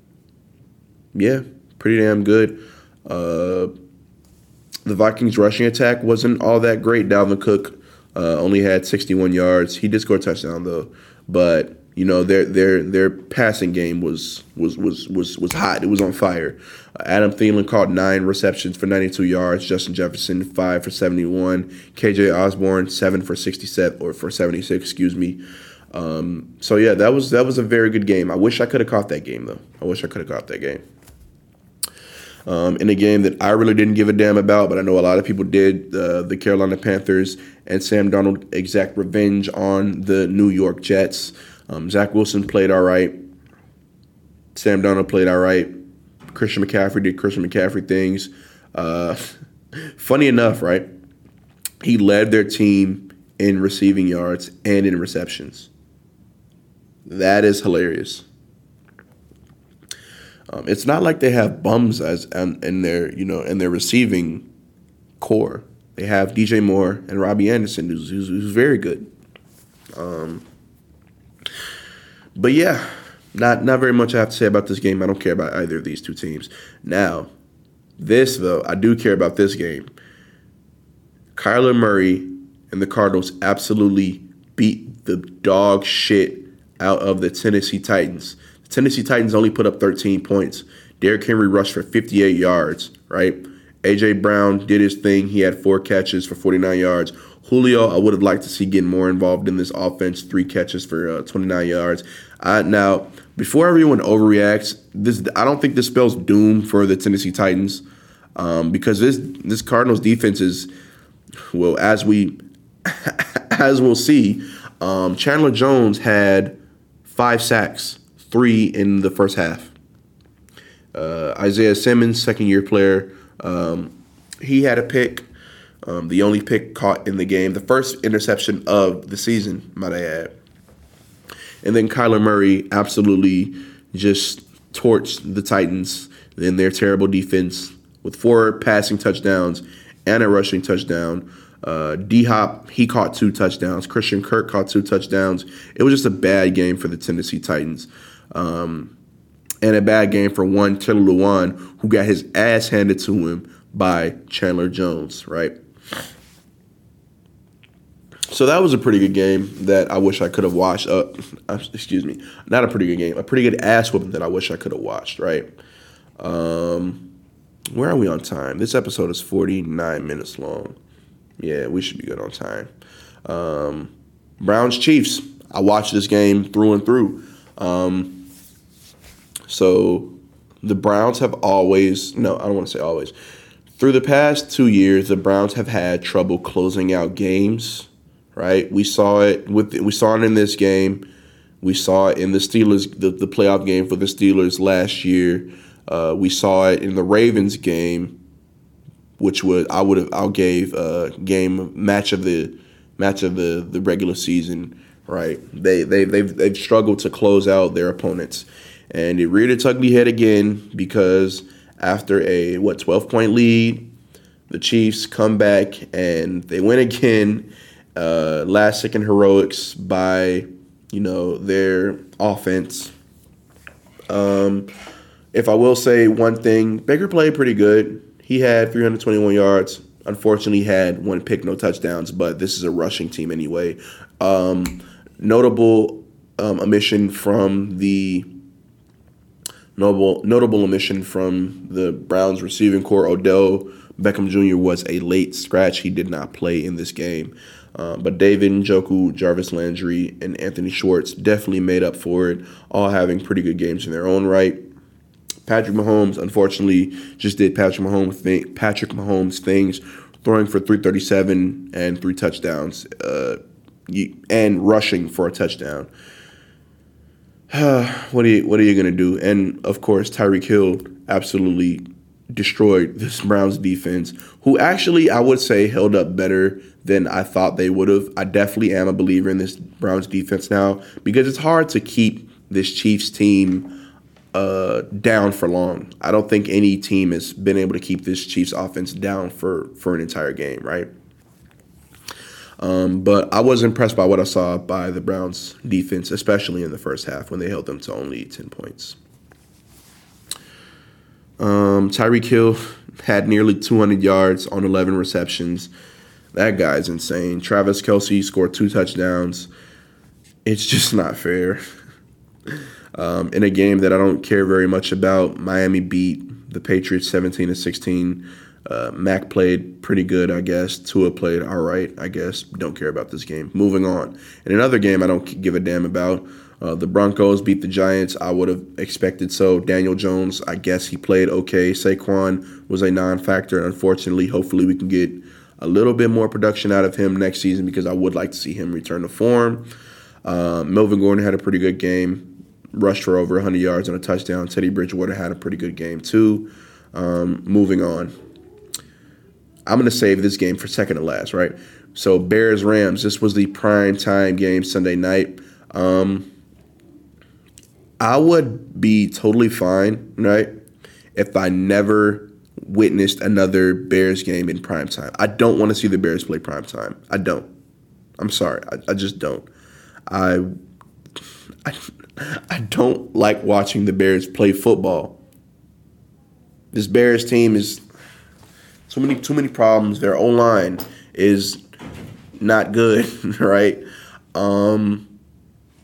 yeah, pretty damn good. Uh, the Vikings rushing attack wasn't all that great. Dalvin Cook uh, only had 61 yards. He did score a touchdown though, but you know their their their passing game was was was was was hot. It was on fire. Uh, Adam Thielen caught nine receptions for 92 yards. Justin Jefferson five for 71. KJ Osborn seven for 67 or for 76. Excuse me. Um, so yeah, that was that was a very good game. I wish I could have caught that game though. I wish I could have caught that game um, in a game that I really didn't give a damn about, but I know a lot of people did. Uh, the Carolina Panthers and Sam Darnold exact revenge on the New York Jets. Um, Zach Wilson played all right. Sam Darnold played all right. Christian McCaffrey did Christian McCaffrey things. Uh, funny enough, right? He led their team in receiving yards and in receptions. That is hilarious. Um, it's not like they have bums as um, in their you know in their receiving core. They have DJ Moore and Robbie Anderson, who's, who's, who's very good. Um, but yeah, not not very much I have to say about this game. I don't care about either of these two teams. Now, this though, I do care about this game. Kyler Murray and the Cardinals absolutely beat the dog shit out of the Tennessee Titans. Tennessee Titans only put up 13 points. Derrick Henry rushed for 58 yards, right? AJ Brown did his thing. He had four catches for 49 yards. Julio, I would have liked to see getting more involved in this offense. Three catches for uh, 29 yards. Uh, now, before everyone overreacts, this I don't think this spells doom for the Tennessee Titans um, because this this Cardinals defense is well as we as we'll see. Um, Chandler Jones had five sacks three in the first half. Uh, Isaiah Simmons, second year player, um, he had a pick, um, the only pick caught in the game, the first interception of the season, might I add. And then Kyler Murray absolutely just torched the Titans in their terrible defense with four passing touchdowns and a rushing touchdown. Uh, D Hop, he caught two touchdowns. Christian Kirk caught two touchdowns. It was just a bad game for the Tennessee Titans. Um, and a bad game for one Taylor Lewan, who got his ass handed to him by Chandler Jones, right? So that was a pretty good game that I wish I could have watched. Uh, excuse me, not a pretty good game, a pretty good ass whooping that I wish I could have watched, right? Um, where are we on time? This episode is 49 minutes long. Yeah, we should be good on time. Um, Browns Chiefs. I watched this game through and through. Um, so the Browns have always, no, I don't want to say always. Through the past two years, the Browns have had trouble closing out games. Right, we saw it with we saw it in this game. We saw it in the Steelers, the, the playoff game for the Steelers last year. Uh, we saw it in the Ravens game, which would I would have I gave a game match of the match of the the regular season. Right, they they they've they've struggled to close out their opponents and it reared its ugly head again because after a what 12 point lead, the Chiefs come back and they win again. Uh, last second heroics by you know their offense, Um, if I will say one thing, Baker played pretty good. He had 321 yards. Unfortunately, had one pick, no touchdowns. But this is a rushing team anyway. Um, notable um, omission from the notable notable omission from the Browns receiving core. Odell Beckham Jr. was a late scratch. He did not play in this game. Um, but David Njoku, Jarvis Landry, and Anthony Schwartz definitely made up for it, all having pretty good games in their own right. Patrick Mahomes, unfortunately, just did Patrick Mahomes Patrick Mahomes things, throwing for 337 and three touchdowns, uh, and rushing for a touchdown. what are you What are you gonna do? And of course, Tyreek Hill absolutely destroyed this Browns defense, who actually I would say held up better than I thought they would have. I definitely am a believer in this Browns defense now because it's hard to keep this Chiefs team uh, down for long. I don't think any team has been able to keep this Chiefs offense down for for an entire game, right? Um, but I was impressed by what I saw by the Browns defense, especially in the first half when they held them to only 10 points. Um, Tyreek Hill had nearly 200 yards on 11 receptions. That guy's insane. Travis Kelce scored two touchdowns. It's just not fair. Um, in a game that I don't care very much about, Miami beat the Patriots 17 to 16. Uh, Mac played pretty good, I guess. Tua played all right, I guess. Don't care about this game. Moving on. In another game I don't give a damn about, uh, the Broncos beat the Giants. I would have expected so. Daniel Jones, I guess he played okay. Saquon was a non factor. Unfortunately, hopefully, we can get a little bit more production out of him next season because I would like to see him return to form. Uh, Melvin Gordon had a pretty good game, rushed for over 100 yards and a touchdown. Teddy Bridgewater had a pretty good game, too. Um, moving on. I'm going to save this game for second to last, right? So Bears Rams. This was the prime time game Sunday night. Um, I would be totally fine, right, if I never witnessed another Bears game in prime time. I don't want to see the Bears play prime time. I don't. I'm sorry. I, I just don't. I, I I don't like watching the Bears play football. This Bears team is too many too many problems. Their O line is not good, right? Um,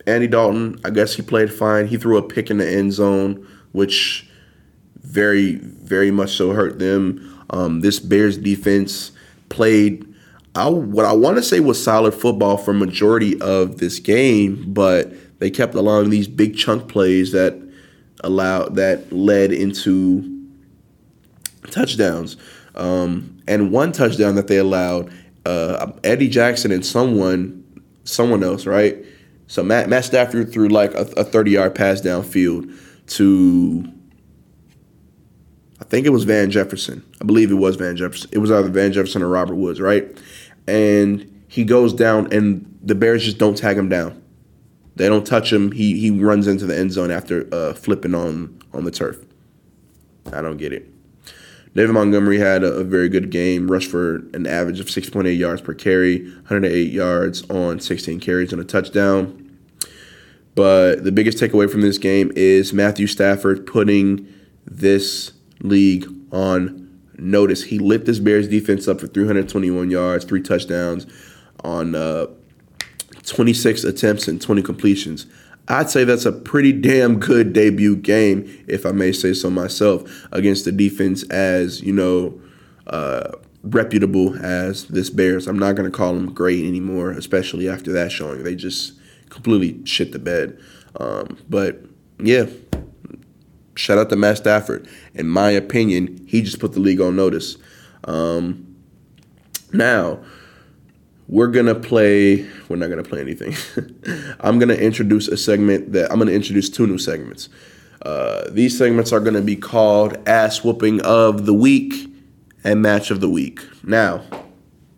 Andy Dalton, I guess he played fine. He threw a pick in the end zone, which very very much so hurt them. Um, this Bears defense played I, what I want to say was solid football for majority of this game, but they kept allowing these big chunk plays that allowed that led into touchdowns. Um, and one touchdown that they allowed, uh, Eddie Jackson and someone, someone else, right? So Matt, Matt Stafford threw like a, a 30 yard pass downfield to, I think it was Van Jefferson. I believe it was Van Jefferson. It was either Van Jefferson or Robert Woods, right? And he goes down, and the Bears just don't tag him down. They don't touch him. He he runs into the end zone after uh, flipping on on the turf. I don't get it. David Montgomery had a, a, very good game, rushed for an average of 6.8 yards per carry, 108 yards on 16 carries and a touchdown. But the biggest takeaway from this game is Matthew Stafford putting this league on notice. He lit this Bears defense up for 321 yards, three touchdowns on uh, 26 attempts and 20 completions. I'd say that's a pretty damn good debut game, if I may say so myself, against the defense as, you know, uh, reputable as this Bears. I'm not going to call them great anymore, especially after that showing. They just completely shit the bed. Um, but yeah, shout out to Matt Stafford. In my opinion, he just put the league on notice. Um, now, we're gonna play we're not gonna play anything. I'm gonna introduce a segment that i'm gonna introduce two new segments. Uh, these segments are gonna be called ass whooping of the week and match of the week. Now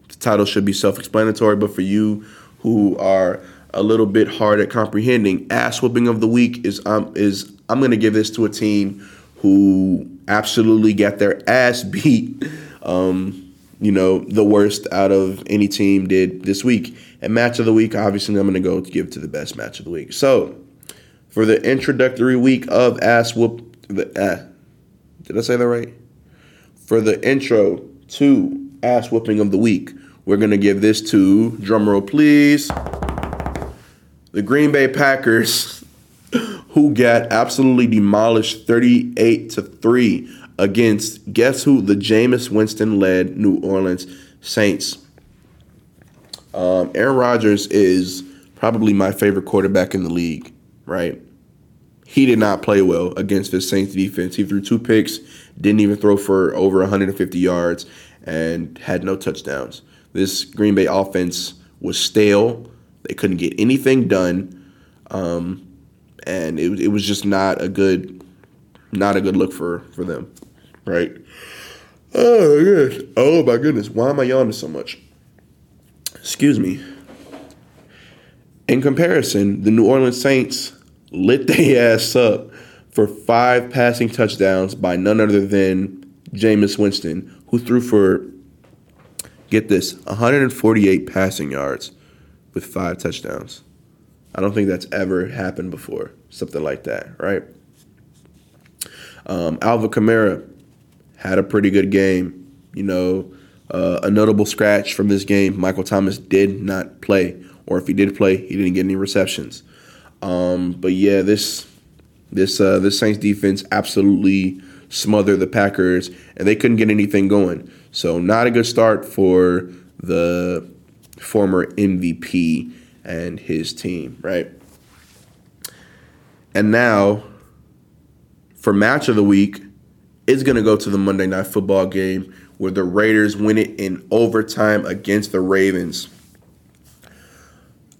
the title should be self-explanatory but for you who are a little bit hard at comprehending ass whooping of the week is um, is i'm gonna give this to a team who absolutely got their ass beat um, you know, the worst out of any team did this week. And match of the week, obviously, I'm going to go to give to the best match of the week. So, for the introductory week of ass whoop. The, uh, did I say that right? For the intro to ass whooping of the week, we're gonna give this to drumroll, please. The Green Bay Packers, who got absolutely demolished, thirty-eight to three against guess who? The Jameis Winston-led New Orleans Saints. Um, Aaron Rodgers is probably my favorite quarterback in the league, right? He did not play well against the Saints defense. He threw two picks, didn't even throw for over 150 yards, and had no touchdowns. This Green Bay offense was stale. They couldn't get anything done, um, and it, it was just not a good, not a good look for for them, right? Oh goodness! Oh my goodness! Why am I yawning so much? Excuse me. In comparison, the New Orleans Saints lit their ass up for five passing touchdowns by none other than Jameis Winston, who threw for, get this, 148 passing yards with five touchdowns. I don't think that's ever happened before, something like that, right? Um, Alvin Kamara had a pretty good game. You know, uh, a notable scratch from this game, Michael Thomas did not play, or if he did play, he didn't get any receptions. Um, but yeah, this this uh, this Saints defense absolutely smothered the Packers, and they couldn't get anything going. So not a good start for the former MVP and his team, right? And now, for match of the week, it's going to go to the Monday Night Football game where the Raiders win it in overtime against the Ravens.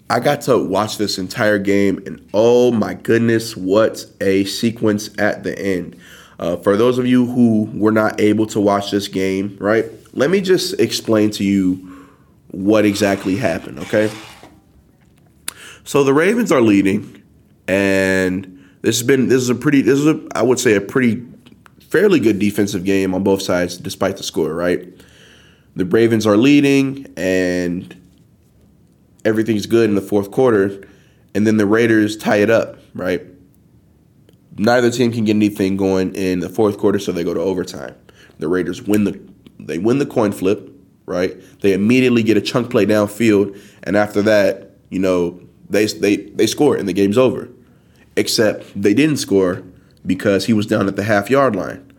I got to watch this entire game, and oh my goodness, what a sequence at the end. Uh, for those of you who were not able to watch this game, right, let me just explain to you what exactly happened, okay? So the Ravens are leading, and this has been this is a pretty this is a I would say a pretty fairly good defensive game on both sides, despite the score, right? The Ravens are leading, and everything's good in the fourth quarter, and then the Raiders tie it up, right? Neither team can get anything going in the fourth quarter, so they go to overtime. The Raiders win the they win the coin flip, right? They immediately get a chunk play downfield, and after that, you know, they they they score and the game's over. Except they didn't score because he was down at the half yard line.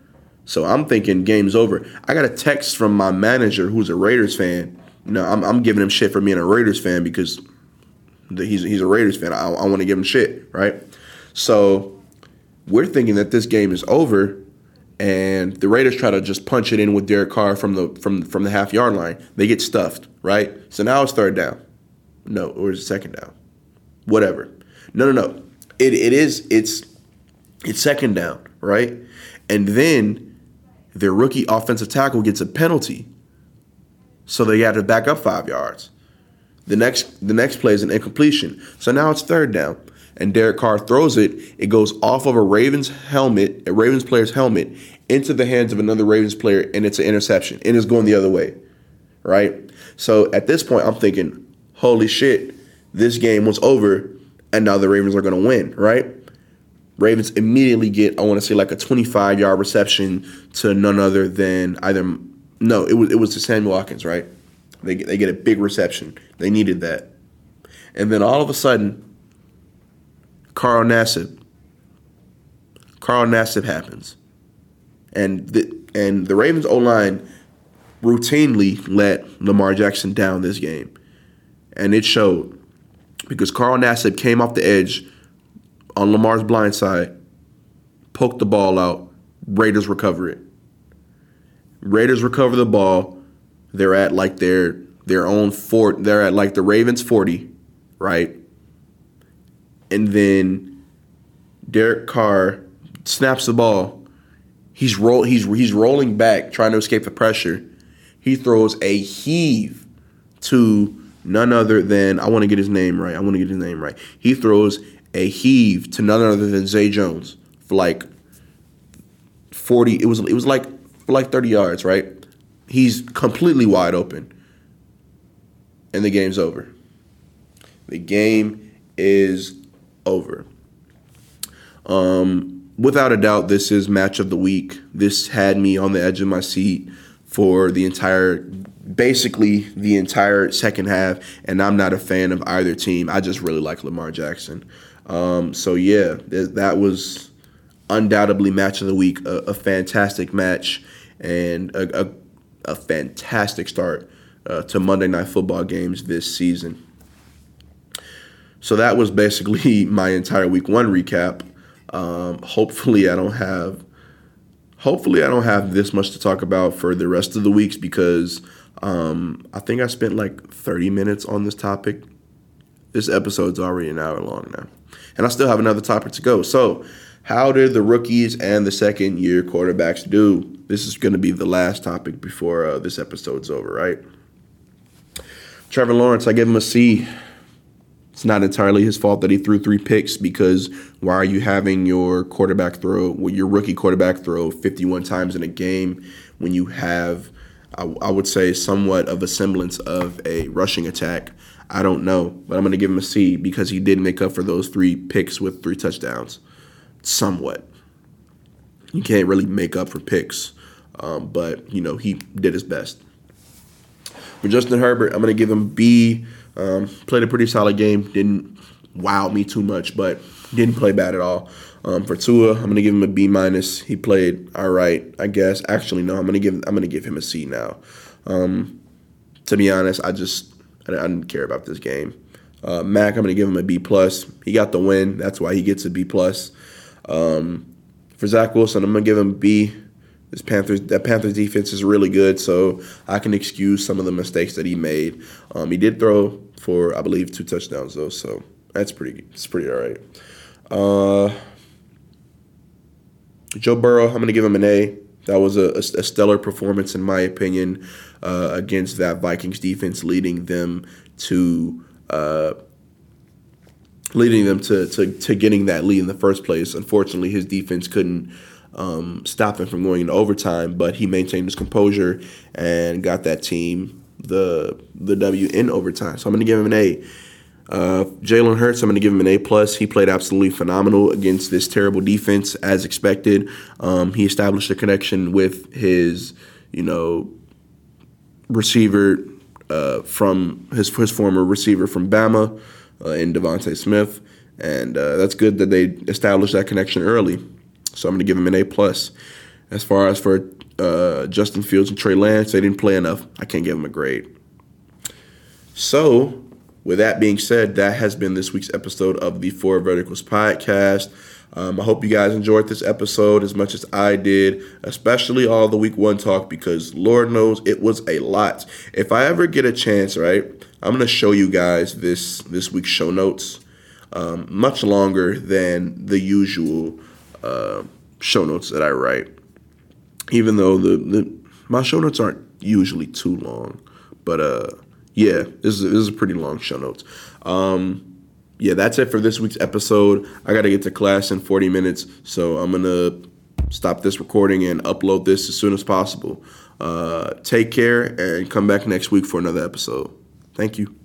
So I'm thinking game's over. I got a text from my manager who's a Raiders fan know, I'm, I'm giving him shit for being a Raiders fan because he's he's a Raiders fan. I, I want to give him shit, right? So we're thinking that this game is over, and the Raiders try to just punch it in with Derek Carr from the from from the half yard line. They get stuffed, right? So now it's third down. No, or is it second down? Whatever. No, no, no. It it is it's it's second down, right? And then their rookie offensive tackle gets a penalty so they had to back up five yards. The next the next play is an incompletion. So now it's third down. And Derek Carr throws it. It goes off of a Ravens helmet, a Ravens player's helmet, into the hands of another Ravens player, and it's an interception. And it's going the other way. Right? So at this point, I'm thinking, holy shit, this game was over, and now the Ravens are gonna win, right? Ravens immediately get, I want to say, like a 25 yard reception to none other than either no, it was it was to Sammy Watkins, right? They they get a big reception. They needed that, and then all of a sudden, Carl Nassib. Carl Nassib happens, and the and the Ravens O line routinely let Lamar Jackson down this game, and it showed because Carl Nassib came off the edge on Lamar's blind side, poked the ball out. Raiders recover it. Raiders recover the ball. They're at like their their own fort. They're at like the Ravens 40, right? And then Derek Carr snaps the ball. He's roll he's he's rolling back trying to escape the pressure. He throws a heave to none other than I want to get his name right. I want to get his name right. He throws a heave to none other than Zay Jones for like 40 it was it was like like 30 yards, right? He's completely wide open. And the game's over. The game is over. Um, without a doubt, this is match of the week. This had me on the edge of my seat for the entire, basically the entire second half. And I'm not a fan of either team. I just really like Lamar Jackson. Um, so yeah, that was undoubtedly match of the week. A, a fantastic match and a, a, a fantastic start uh, to Monday Night Football games this season. So that was basically my entire week one recap. Um, hopefully, I don't have. Hopefully, I don't have this much to talk about for the rest of the weeks because um, I think I spent like 30 minutes on this topic. This episode's already an hour long now, and I still have another topic to go. So, how did the rookies and the second year quarterbacks do? This is going to be the last topic before uh, this episode's over, right? Trevor Lawrence, I give him a C. It's not entirely his fault that he threw three picks because why are you having your quarterback throw, your rookie quarterback throw 51 times in a game when you have, I, I would say, somewhat of a semblance of a rushing attack? I don't know, but I'm going to give him a C because he did make up for those three picks with three touchdowns. Somewhat. You can't really make up for picks, um, but, you know, he did his best. For Justin Herbert, I'm going to give him B um, played a pretty solid game. Didn't wow me too much, but didn't play bad at all. Um, for Tua, I'm gonna give him a B minus. He played all right, I guess. Actually, no, I'm gonna give I'm gonna give him a C now. Um, to be honest, I just I, didn't care about this game. Uh, Mac, I'm gonna give him a B plus. He got the win, that's why he gets a B plus. Um, for Zach Wilson, I'm gonna give him B. This Panthers that Panthers defense is really good, so I can excuse some of the mistakes that he made. Um, he did throw for I believe two touchdowns though, so that's pretty. It's pretty all right. Uh, Joe Burrow, I'm gonna give him an A. That was a, a stellar performance in my opinion uh, against that Vikings defense, leading them to. Uh, leading them to, to, to getting that lead in the first place. Unfortunately, his defense couldn't um, stop him from going into overtime, but he maintained his composure and got that team the the W in overtime. So I'm going to give him an A. Uh, Jalen Hurts, I'm going to give him an A plus. He played absolutely phenomenal against this terrible defense, as expected. Um, he established a connection with his, you know, receiver uh, from his his former receiver from Bama, uh, in DeVonta Smith, and uh, that's good that they established that connection early. So I'm going to give him an A plus. As far as for uh, Justin Fields and Trey Lance. They didn't play enough. I can't give them a grade. So, with that being said, that has been this week's episode of the Four Verticals podcast. Um, I hope you guys enjoyed this episode as much as I did, especially all the week one talk because Lord knows it was a lot. If I ever get a chance, right, I'm gonna show you guys this this week's show notes, um, much longer than the usual uh, show notes that I write even though the, the my show notes aren't usually too long, but uh, yeah, this is this is a pretty long show notes. Um, yeah, that's it for this week's episode. I got to get to class in 40 minutes, so I'm gonna stop this recording and upload this as soon as possible. Uh, take care and come back next week for another episode. Thank you.